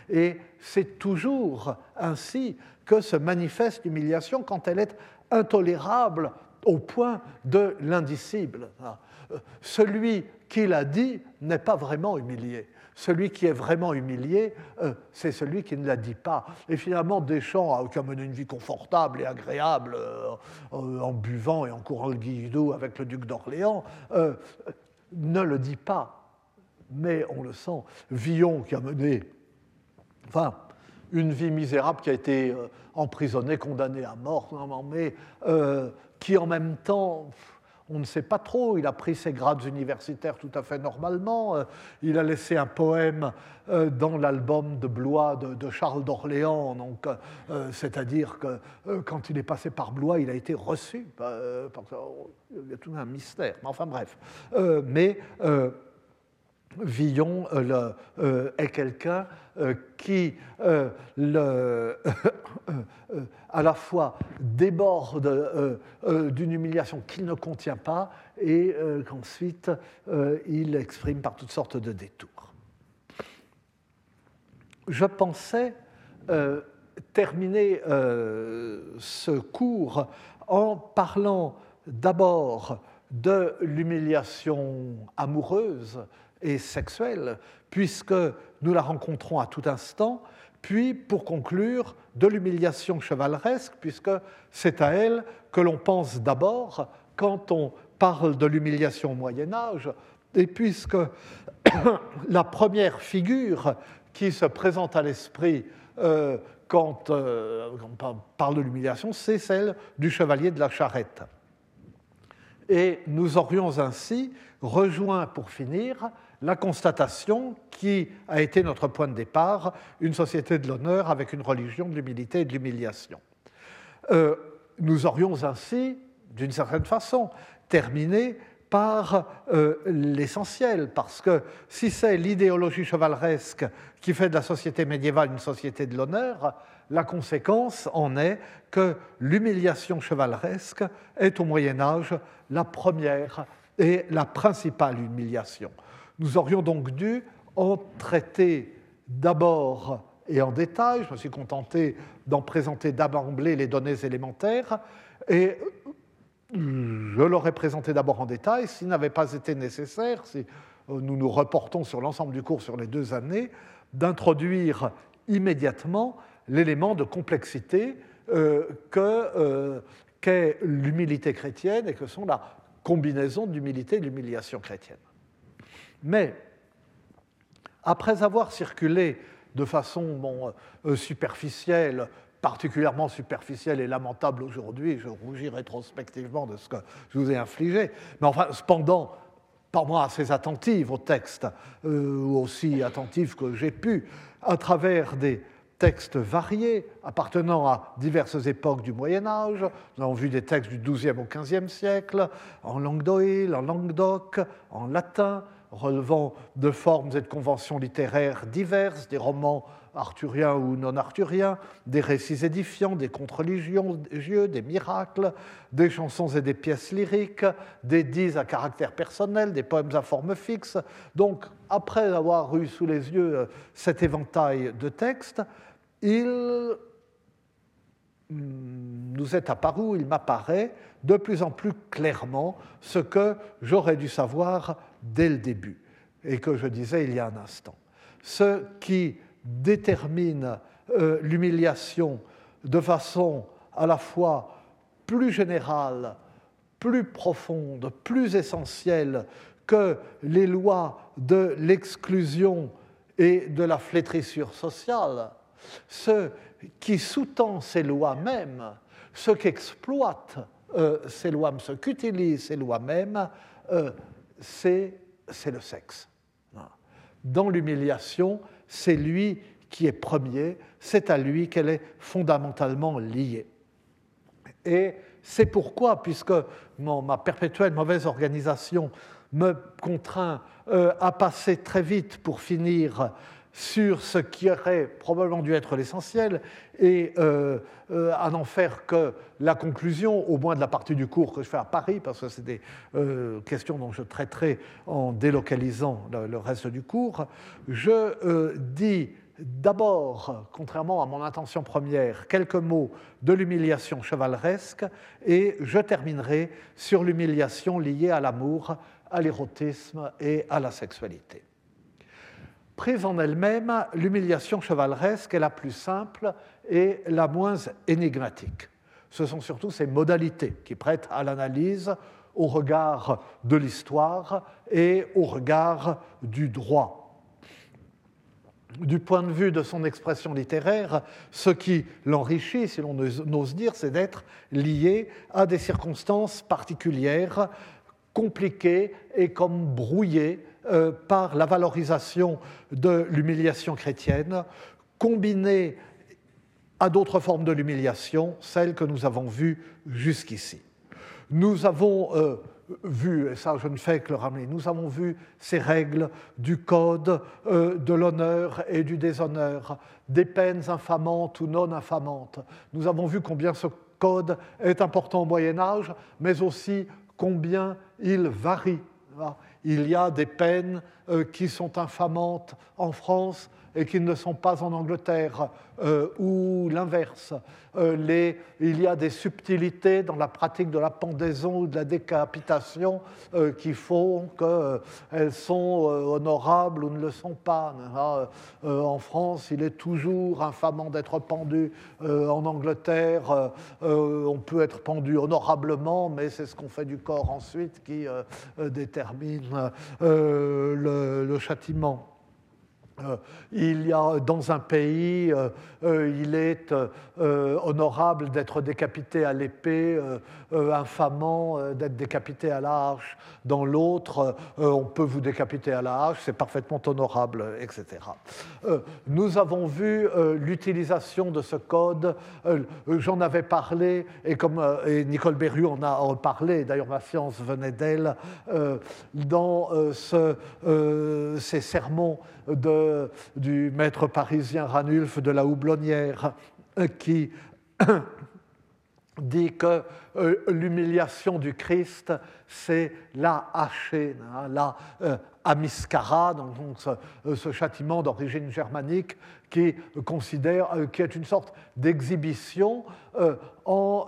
Speaker 2: Et c'est toujours ainsi que se manifeste l'humiliation quand elle est intolérable au point de l'indicible. Celui qui l'a dit n'est pas vraiment humilié. Celui qui est vraiment humilié, euh, c'est celui qui ne la dit pas. Et finalement, Deschamps, qui a mené une vie confortable et agréable euh, en buvant et en courant le guidou avec le duc d'Orléans, euh, ne le dit pas. Mais on le sent. Villon, qui a mené enfin, une vie misérable, qui a été emprisonné, condamné à mort, mais euh, qui en même temps, on ne sait pas trop, il a pris ses grades universitaires tout à fait normalement, euh, il a laissé un poème euh, dans l'album de Blois de, Charles d'Orléans, donc c'est-à-dire que quand il est passé par Blois, il a été reçu, il y a tout un mystère, enfin bref. mais Villon est quelqu'un euh, qui euh, <coughs> à la fois déborde euh, d'une humiliation qu'il ne contient pas et qu'ensuite il exprime par toutes sortes de détours. Je pensais terminer ce cours en parlant d'abord de l'humiliation amoureuse et sexuelle, puisque nous la rencontrons à tout instant, puis, pour conclure, de l'humiliation chevaleresque, puisque c'est à elle que l'on pense d'abord quand on parle de l'humiliation au Moyen Âge, et puisque <coughs> la première figure qui se présente à l'esprit euh, quand, euh, on parle de l'humiliation, c'est celle du chevalier de la charrette. Et nous aurions ainsi rejoint, pour finir, la constatation qui a été notre point de départ, une société de l'honneur avec une religion de l'humilité et de l'humiliation. Euh, nous aurions ainsi, d'une certaine façon, terminé par euh, l'essentiel, parce que si c'est l'idéologie chevaleresque qui fait de la société médiévale une société de l'honneur, la conséquence en est que l'humiliation chevaleresque est au Moyen Âge la première et la principale humiliation. Nous aurions donc dû en traiter d'abord et en détail. Je me suis contenté d'en présenter d'emblée les données élémentaires et je l'aurais présenté d'abord en détail s'il n'avait pas été nécessaire, si euh, nous nous reportons sur l'ensemble du cours sur les deux années, d'introduire immédiatement l'élément de complexité euh, euh, qu'est l'humilité chrétienne et que sont la combinaison d'humilité et d'humiliation chrétienne. Mais après avoir circulé de façon euh, superficielle, particulièrement superficielle et lamentable aujourd'hui, je rougis rétrospectivement de ce que je vous ai infligé, mais enfin, cependant, par moi assez attentive au texte, euh, aussi attentive que j'ai pu, à travers des textes variés appartenant à diverses époques du Moyen Âge. Nous avons vu des textes du XIIe au XVe siècle, en langue d'Oïl, en Languedoc, en latin, relevant de formes et de conventions littéraires diverses, des romans arthuriens ou non arthuriens, des récits édifiants, des contes religieux, des miracles, des chansons et des pièces lyriques, des dits à caractère personnel, des poèmes à forme fixe. Donc, après avoir eu sous les yeux euh, cet éventail de textes, il nous est apparu, il m'apparaît de plus en plus clairement ce que j'aurais dû savoir dès le début et que je disais il y a un instant. Ce qui détermine euh, l'humiliation de façon à la fois plus générale, plus profonde, plus essentielle que les lois de l'exclusion et de la flétrissure sociale, ce qui sous-tend ces lois mêmes, ce qu'exploite euh, ces lois, ce qu'utilise ces lois mêmes, euh, c'est le sexe. Dans l'humiliation, c'est lui qui est premier, c'est à lui qu'elle est fondamentalement liée. Et c'est pourquoi, puisque ma perpétuelle mauvaise organisation me contraint euh, à passer très vite pour finir sur ce qui aurait probablement dû être l'essentiel et euh, euh, à n'en faire que la conclusion, au moins de la partie du cours que je fais à Paris, parce que c'est des euh, questions dont je traiterai en délocalisant le, reste du cours, je dis d'abord, contrairement à mon intention première, quelques mots de l'humiliation chevaleresque et je terminerai sur l'humiliation liée à l'amour, à l'érotisme et à la sexualité prise en elle-même, l'humiliation chevaleresque est la plus simple et la moins énigmatique. Ce sont surtout ses modalités qui prêtent à l'analyse au regard de l'histoire et au regard du droit. Du point de vue de son expression littéraire, ce qui l'enrichit, si l'on ose dire, c'est d'être lié à des circonstances particulières, compliquées et comme brouillées euh, par la valorisation de l'humiliation chrétienne, combinée à d'autres formes de l'humiliation, celles que nous avons vues jusqu'ici. Nous avons euh, vu, et ça je ne fais que le ramener, nous avons vu ces règles du code euh, de l'honneur et du déshonneur, des peines infamantes ou non infamantes. Nous avons vu combien ce code est important au Moyen Âge, mais aussi combien il varie il y a des peines euh, qui sont infamantes en France et qui ne sont pas en Angleterre, euh, ou l'inverse. Euh, il y a des subtilités dans la pratique de la pendaison ou de la décapitation qui font qu'elles sont honorables ou ne le sont pas. en France, il est toujours infamant d'être pendu. en Angleterre, on peut être pendu honorablement, mais c'est ce qu'on fait du corps ensuite qui détermine le châtiment. Euh, il y a dans un pays, euh, euh, il est honorable d'être décapité à l'épée, infamant d'être décapité à la hache. Dans l'autre, on peut vous décapiter à la hache, c'est parfaitement honorable, etc. nous avons vu l'utilisation de ce code, j'en avais parlé, et comme et Nicole Berru en a reparlé, d'ailleurs ma science venait d'elle, dans ce, ces sermons de, du maître parisien Ranulf de la Houblonnière, euh, qui <coughs> dit que euh, l'humiliation du Christ, c'est la hachée, hein, la euh, amiscara, donc, ce, châtiment d'origine germanique qui considère, qui est une sorte d'exhibition en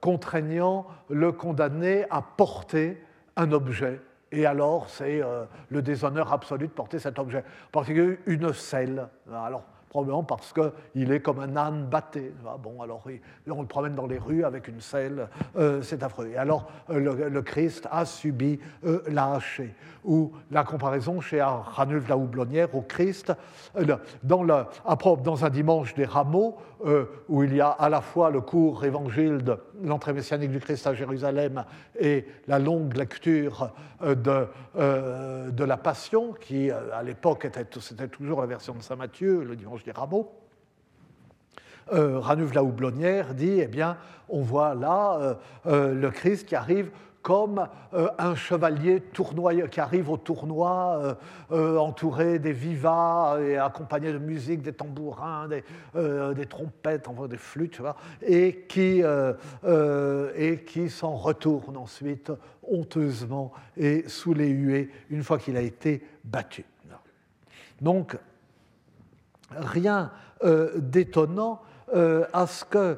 Speaker 2: contraignant le condamné à porter un objet et alors, c'est euh, le déshonneur absolu de porter cet objet. En particulier, une selle. Alors, probablement parce qu'il est comme un âne batté. Ah, bon, alors on le promène dans les rues avec une selle, euh, c'est affreux. Et alors le, Christ a subi euh, la hachée. Ou la comparaison chez Ranulf la Houblonnière au Christ, euh, dans, le, dans un dimanche des rameaux, où il y a à la fois le court évangile de l'entrée messianique du Christ à Jérusalem et la longue lecture de, de la Passion, qui à l'époque était, c'était toujours la version de Saint Matthieu, le dimanche des rameaux. Euh, la Houblonnière dit, eh bien, on voit là euh, euh, le Christ qui arrive comme euh, un chevalier tournoyeur qui arrive au tournoi entouré des vivas et accompagné de musique, des tambourins, des, des trompettes, des flûtes, et qui, et qui s'en retourne ensuite honteusement et sous les huées une fois qu'il a été battu. Donc, rien d'étonnant à ce que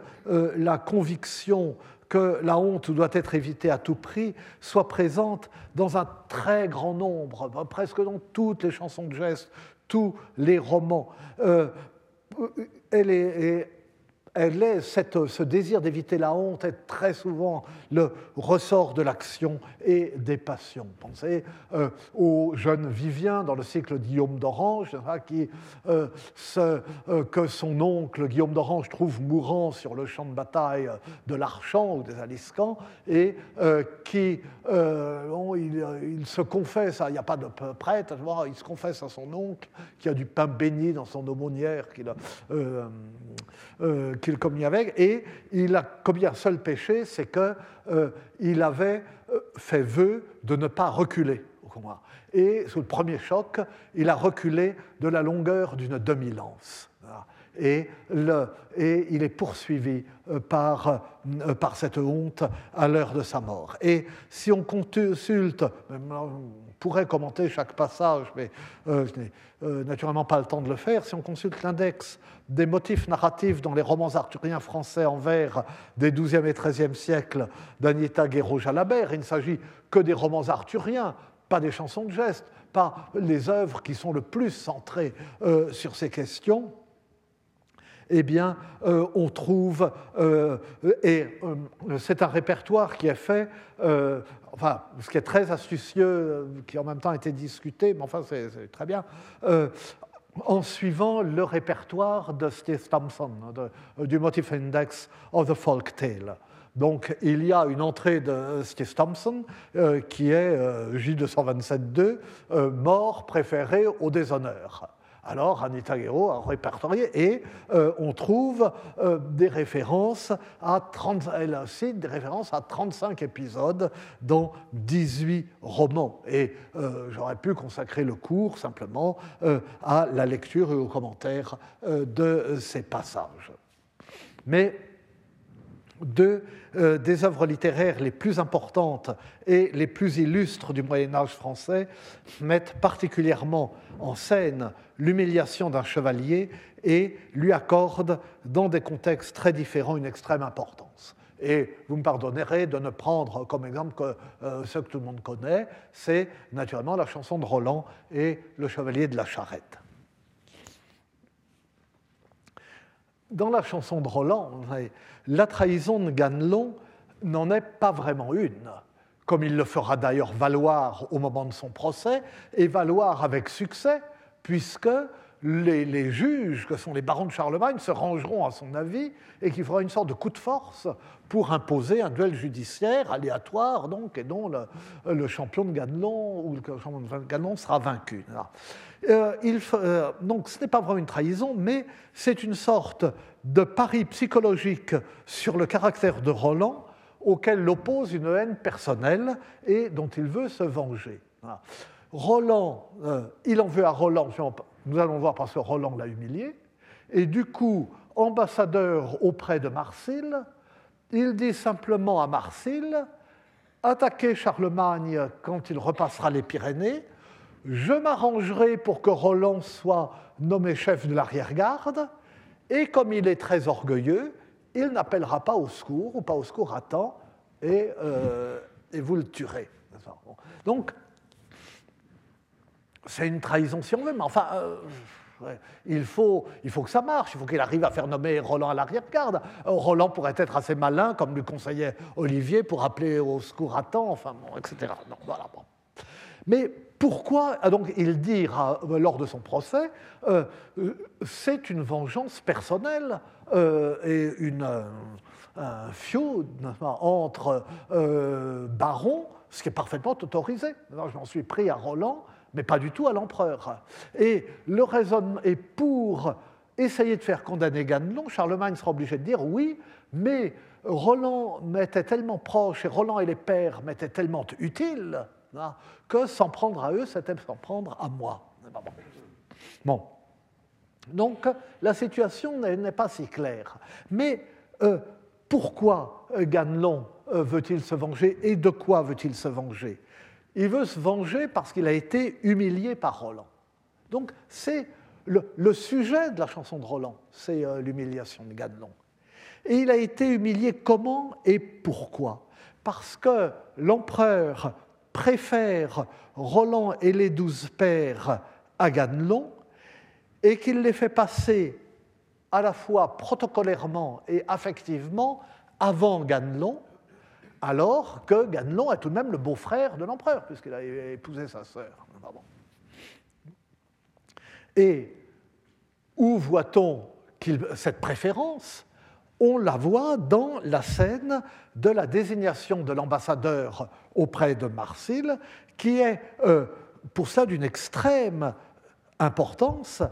Speaker 2: la conviction que la honte doit être évitée à tout prix soit présente dans un très grand nombre, presque dans toutes les chansons de gestes, tous les romans. Euh, elle est, elle est ce désir d'éviter la honte est très souvent le ressort de l'action et des passions. Pensez euh, au jeune Vivien dans le cycle Guillaume d'Orange, qui, euh, euh, que son oncle Guillaume d'Orange trouve mourant sur le champ de bataille de l'Archant ou des Aliscans, et qui il, se confesse, il n'y a pas de prêtre, il se confesse à son oncle qui a du pain béni dans son aumônière qu'il a qu'il commis avec, et il a commis un seul péché, c'est qu'il euh, avait euh, fait vœu de ne pas reculer. Et sous le premier choc, il a reculé de la longueur d'une demi-lance. Et, il est poursuivi euh, par, par cette honte à l'heure de sa mort. Et si on consulte, pourrait commenter chaque passage, mais euh, je n'ai euh, naturellement pas le temps de le faire. Si on consulte l'index des motifs narratifs dans les romans arthuriens français en vers des XIIe et XIIIe siècles d'Agneta Guéraud-Jalabert, il ne s'agit que des romans arthuriens, pas des chansons de gestes, pas les œuvres qui sont le plus centrées euh, sur ces questions eh bien, on trouve, et c'est un répertoire qui est fait enfin, ce qui est très astucieux, euh, qui en même temps a été discuté, mais enfin, c'est très bien, euh, en suivant le répertoire de Steve Thompson, euh, du Motif Index of the Folk Tale. Donc, il y a une entrée de Steve Thompson qui est J227.2, mort préféré au déshonneur. Alors Anita Guerrero a répertorié et euh, on trouve euh, des références à 30, elle cite des références à 35 épisodes dans 18 romans. Et euh, j'aurais pu consacrer le cours simplement à la lecture et aux commentaires de ces passages. Deux des œuvres littéraires les plus importantes et les plus illustres du Moyen Âge français mettent particulièrement en scène l'humiliation d'un chevalier et lui accorde, dans des contextes très différents, une extrême importance. Et vous me pardonnerez de ne prendre comme exemple que euh, ce que tout le monde connaît, c'est naturellement la chanson de Roland et le chevalier de la charrette. Dans la chanson de Roland, la trahison de Ganelon n'en est pas vraiment une, comme il le fera d'ailleurs valoir au moment de son procès, et valoir avec succès, puisque les, juges, que sont les barons de Charlemagne, se rangeront à son avis et qu'il fera une sorte de coup de force pour imposer un duel judiciaire aléatoire, donc, et dont le, champion de Ganelon ou le champion de Ganelon sera vaincu. Euh, euh, donc ce n'est pas vraiment une trahison, mais c'est une sorte de pari psychologique sur le caractère de Roland auquel l'oppose une haine personnelle et dont il veut se venger. Roland, euh, il en veut à Roland, nous allons voir parce que Roland l'a humilié, et du coup, ambassadeur auprès de Marsile, il dit simplement à Marsile, attaquez Charlemagne quand il repassera les Pyrénées, je m'arrangerai pour que Roland soit nommé chef de l'arrière-garde, et comme il est très orgueilleux, il n'appellera pas au secours, ou pas au secours à temps, et, euh, et vous le tuerez. Donc, c'est une trahison si on veut, mais enfin, euh, il, faut, il faut que ça marche, il faut qu'il arrive à faire nommer Roland à l'arrière-garde. Euh, Roland pourrait être assez malin, comme lui conseillait Olivier, pour appeler au secours à temps, enfin, bon, etc. voilà, bon. Mais pourquoi donc il dit lors de son procès, euh, c'est une vengeance personnelle et une, un feud entre barons, ce qui est parfaitement autorisé. Je m'en suis pris à Roland, mais pas du tout à l'empereur. Et le raisonnement est pour essayer de faire condamner Ganelon, Charlemagne sera obligé de dire oui, mais Roland m'était tellement proche et Roland et les pères m'étaient tellement utiles hein, que s'en prendre à eux, c'était s'en prendre à moi. Bon. Donc la situation n'est pas si claire. Mais euh, pourquoi Ganelon euh, veut-il se venger et de quoi veut-il se venger? Il veut se venger parce qu'il a été humilié par Roland. Donc c'est le, sujet de la chanson de Roland, c'est l'humiliation de Ganelon. Et il a été humilié comment et pourquoi? Parce que l'empereur préfère Roland et les douze pères à Ganelon et qu'il les fait passer à la fois protocolairement et affectivement avant Ganelon, alors que Ganelon est tout de même le beau-frère de l'empereur, puisqu'il a épousé sa sœur. Et où voit-on cette préférence? On la voit dans la scène de la désignation de l'ambassadeur auprès de Marsil, qui est euh, pour ça d'une extrême importance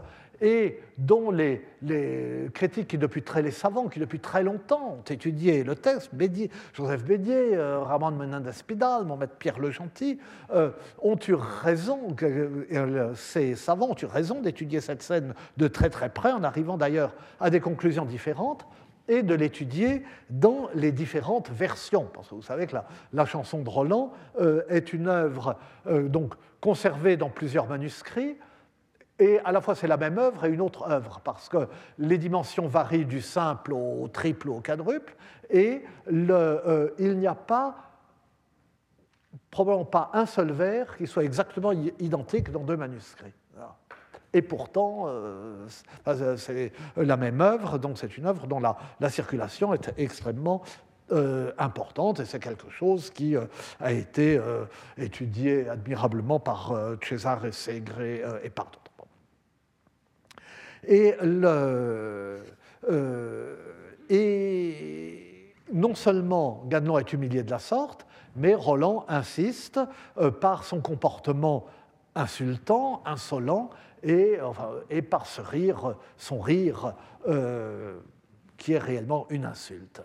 Speaker 2: et dont les, critiques qui depuis très longtemps ont étudié le texte, Joseph Bédier, euh, Ramon Menendez Pidal, mon maître Pierre Le Gentil, euh, ont eu raison, ces savants ont eu raison d'étudier cette scène de très très près, en arrivant d'ailleurs à des conclusions différentes et de l'étudier dans les différentes versions. Parce que vous savez que la, chanson de Roland euh, est une œuvre euh, donc, conservée dans plusieurs manuscrits, et à la fois c'est la même œuvre et une autre œuvre, parce que les dimensions varient du simple au triple au quadruple, et euh, il n'y a pas, probablement pas un seul vers qui soit exactement identique dans deux manuscrits. Et pourtant, euh, c'est la même œuvre, donc c'est une œuvre dont la, circulation est extrêmement euh, importante et c'est quelque chose qui euh, a été étudié admirablement par Cesare Segre et d'autres. Et, non seulement Ganelon est humilié de la sorte, mais Roland insiste par son comportement insultant, insolent, et par ce rire, son rire euh, qui est réellement une insulte.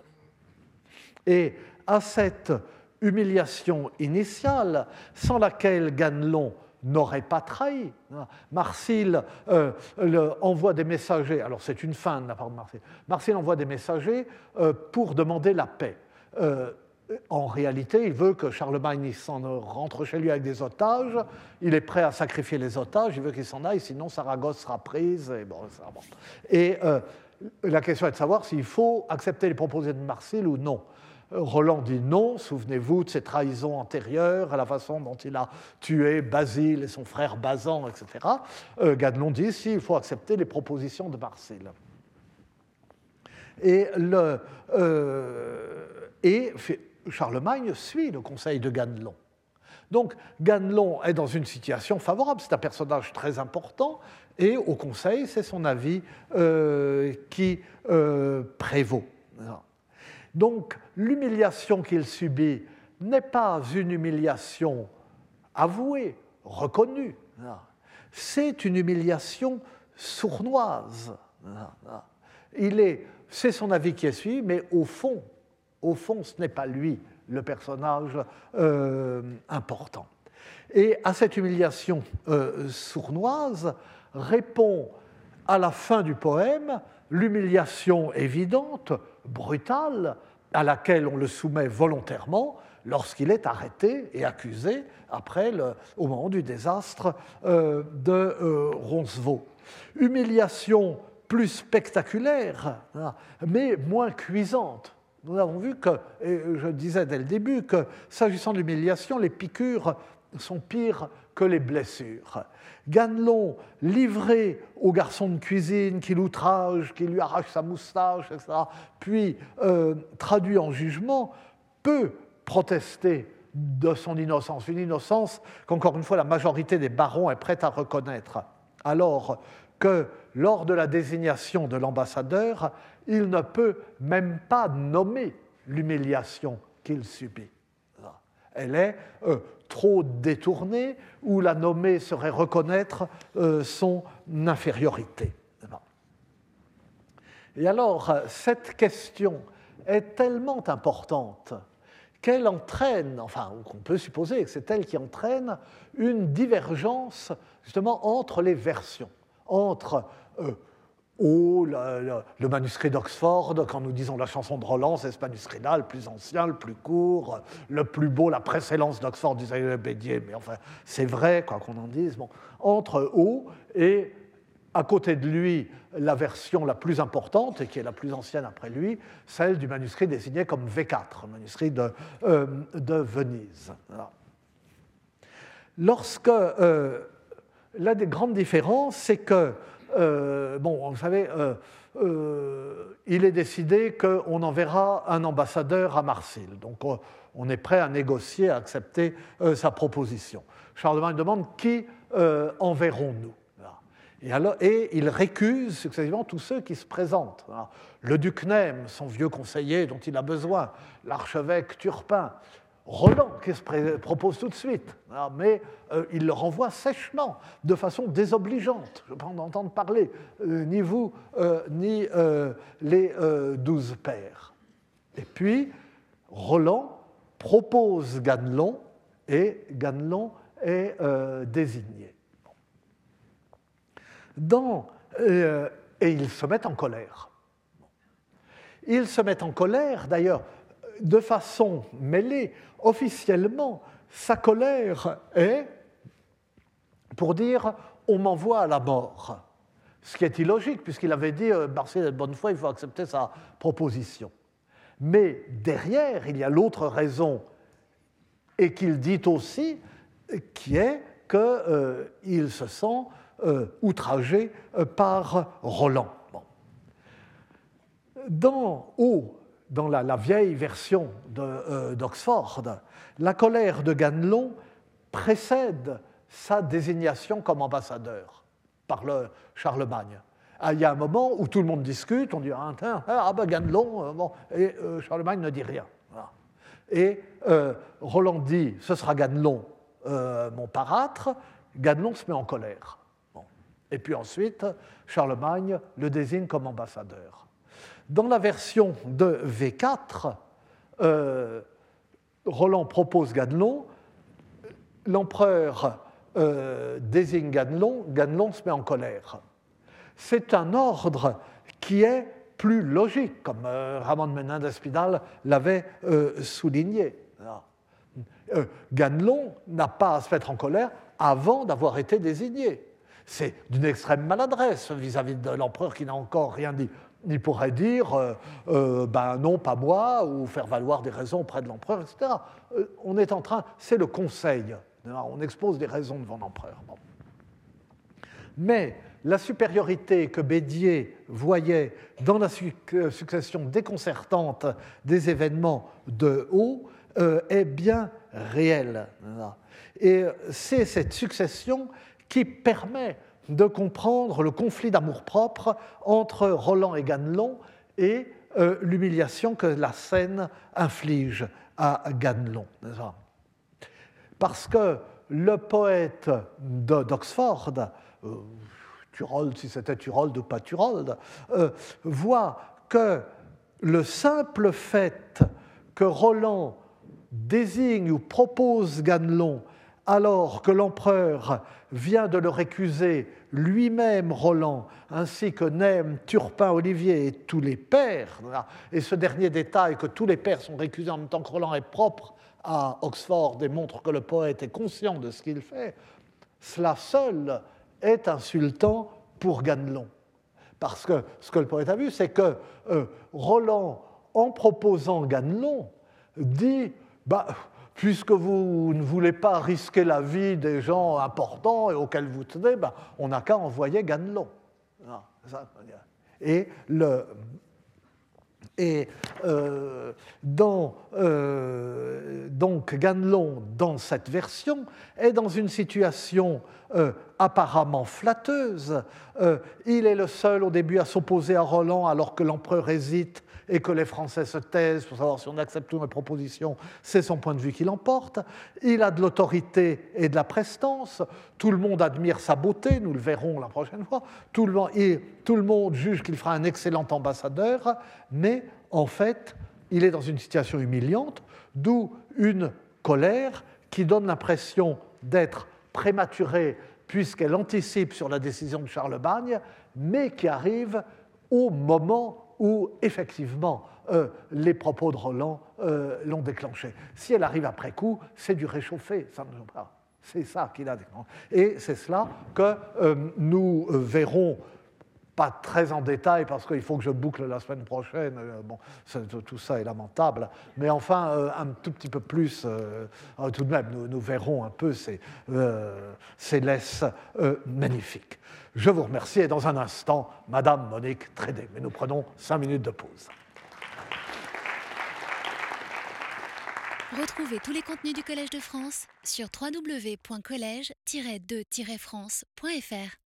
Speaker 2: Et à cette humiliation initiale, sans laquelle Ganelon n'aurait pas trahi. Marcille euh, envoie des messagers, alors c'est une fin de la part de Marcille, Marcille envoie des messagers euh, pour demander la paix en réalité, il veut que Charlemagne s'en rentre chez lui avec des otages. Il est prêt à sacrifier les otages. Il veut qu'il s'en aille, sinon Saragosse sera prise. Et, bon, et euh, la question est de savoir s'il faut accepter les propositions de Marcille ou non. Roland dit non, souvenez-vous de ses trahisons antérieures, à la façon dont il a tué Basile et son frère Bazan, etc. Euh, Ganelon dit si, il faut accepter les propositions de Marcille. Et, euh, Charlemagne suit le conseil de Ganelon. Donc Ganelon est dans une situation favorable, c'est un personnage très important, et au conseil, c'est son avis euh, qui prévaut. Donc l'humiliation qu'il subit n'est pas une humiliation avouée, reconnue, c'est une humiliation sournoise. Il est, c'est son avis qui est suivi, mais au fond, au fond, ce n'est pas lui le personnage euh, important. Et à cette humiliation euh, sournoise répond à la fin du poème l'humiliation évidente, brutale, à laquelle on le soumet volontairement lorsqu'il est arrêté et accusé après au moment du désastre euh, de Roncevaux. Humiliation plus spectaculaire, hein, mais moins cuisante nous avons vu que, et je disais dès le début, que s'agissant de l'humiliation, les piqûres sont pires que les blessures. Ganelon, livré au garçon de cuisine qui l'outrage, qui lui arrache sa moustache, etc., puis euh, traduit en jugement, peut protester de son innocence, une innocence qu'encore une fois la majorité des barons est prête à reconnaître, alors que lors de la désignation de l'ambassadeur, il ne peut même pas nommer l'humiliation qu'il subit. Elle est euh, trop détournée, ou la nommer serait reconnaître euh, son infériorité. Et alors, cette question est tellement importante qu'elle entraîne, enfin, qu'on peut supposer que c'est elle qui entraîne une divergence justement entre les versions, entre euh, ou le, manuscrit d'Oxford, quand nous disons la chanson de Roland, c'est ce manuscrit-là, le plus ancien, le plus court, le plus beau, la précédence d'Oxford, disait Bédier, mais enfin, c'est vrai, quoi qu'on en dise. Bon. Entre O et à côté de lui, la version la plus importante, et qui est la plus ancienne après lui, celle du manuscrit désigné comme V4, manuscrit de, euh, de Venise. Lorsque. Euh, l'une des grandes différences, c'est que euh, bon, vous savez, euh, euh, il est décidé qu'on enverra un ambassadeur à Marseille. Donc on est prêt à négocier, à accepter sa proposition. Charlemagne demande qui enverrons-nous et, et, il récuse successivement tous ceux qui se présentent. Le duc Nem, son vieux conseiller dont il a besoin, l'archevêque Turpin, Roland qui se propose tout de suite, hein, mais euh, il le renvoie sèchement, de façon désobligeante. Je ne pas en entendre parler, euh, ni vous, euh, ni les douze pères. Et puis, Roland propose Ganelon, et Ganelon est désigné. Et ils se mettent en colère. Ils se mettent en colère, d'ailleurs, de façon mêlée, officiellement, sa colère est pour dire on m'envoie à la mort. Ce qui est illogique, puisqu'il avait dit euh, Marseille de bonne foi, il faut accepter sa proposition. Mais derrière, il y a l'autre raison, et qu'il dit aussi, qui est qu'il euh, se sent euh, outragé par Roland. Dans Haut, dans la, vieille version euh, d'Oxford, la colère de Ganelon précède sa désignation comme ambassadeur par le Charlemagne. Ah, il y a un moment où tout le monde discute, on dit Ah, ben Ganelon, euh, bon, et euh, Charlemagne ne dit rien. Et Roland dit Ce sera Ganelon, mon parâtre. Ganelon se met en colère. Et puis ensuite, Charlemagne le désigne comme ambassadeur. Dans la version de V4, euh, Roland propose Ganelon, l'empereur euh, désigne Ganelon, Ganelon se met en colère. C'est un ordre qui est plus logique, comme euh, Ramon Menin d'Espinal l'avait souligné. Ganelon n'a pas à se mettre en colère avant d'avoir été désigné. C'est d'une extrême maladresse vis à -vis de l'empereur qui n'a encore rien dit il pourrait dire euh, euh, ben non, pas moi, ou faire valoir des raisons auprès de l'empereur, etc. Euh, on est en train, c'est le conseil, on expose des raisons devant l'empereur. Mais la supériorité que Bédier voyait dans la succession déconcertante des événements de haut est bien réelle. Et c'est cette succession qui permet de comprendre le conflit d'amour-propre entre Roland et Ganelon et euh, l'humiliation que la scène inflige à Ganelon. Parce que le poète d'Oxford, euh, si c'était Turold ou pas Turold, euh, voit que le simple fait que Roland désigne ou propose Ganelon alors que l'empereur vient de le récuser lui-même Roland, ainsi que Nem, Turpin, Olivier et tous les pères, et ce dernier détail que tous les pères sont récusés en même temps que Roland est propre à Oxford démontre que le poète est conscient de ce qu'il fait, cela seul est insultant pour Ganelon. Parce que ce que le poète a vu, c'est que euh, Roland, en proposant Ganelon, dit bah, puisque vous ne voulez pas risquer la vie des gens importants et auxquels vous tenez, ben, on n'a qu'à envoyer Ganelon. Ah, et, euh, euh, donc Ganelon, dans cette version, est dans une situation euh, apparemment flatteuse. il est le seul au début à s'opposer à Roland alors que l'empereur hésite et que les Français se taisent pour savoir si on accepte ou les propositions, c'est son point de vue qui l'emporte. Il a de l'autorité et de la prestance. Tout le monde admire sa beauté, nous le verrons la prochaine fois. Tout le monde, tout le monde juge qu'il fera un excellent ambassadeur, mais en fait, il est dans une situation humiliante, d'où une colère qui donne l'impression d'être prématurée puisqu'elle anticipe sur la décision de Charlemagne, mais qui arrive au moment où effectivement euh, les propos de Roland euh, l'ont déclenché. Si elle arrive après coup, c'est du réchauffé, ça ne pas. C'est ça qu'il a déclenché. Et c'est cela que euh, nous verrons pas très en détail parce qu'il faut que je boucle la semaine prochaine. Bon, tout ça est lamentable. Mais enfin, un tout petit peu plus, tout de même, nous, nous, verrons un peu ces, ces laisses magnifiques. Je vous remercie et dans un instant, Madame Monique Trédé. Mais nous prenons cinq minutes de pause.
Speaker 1: Retrouvez tous les contenus du Collège de France sur www.colège-2-france.fr.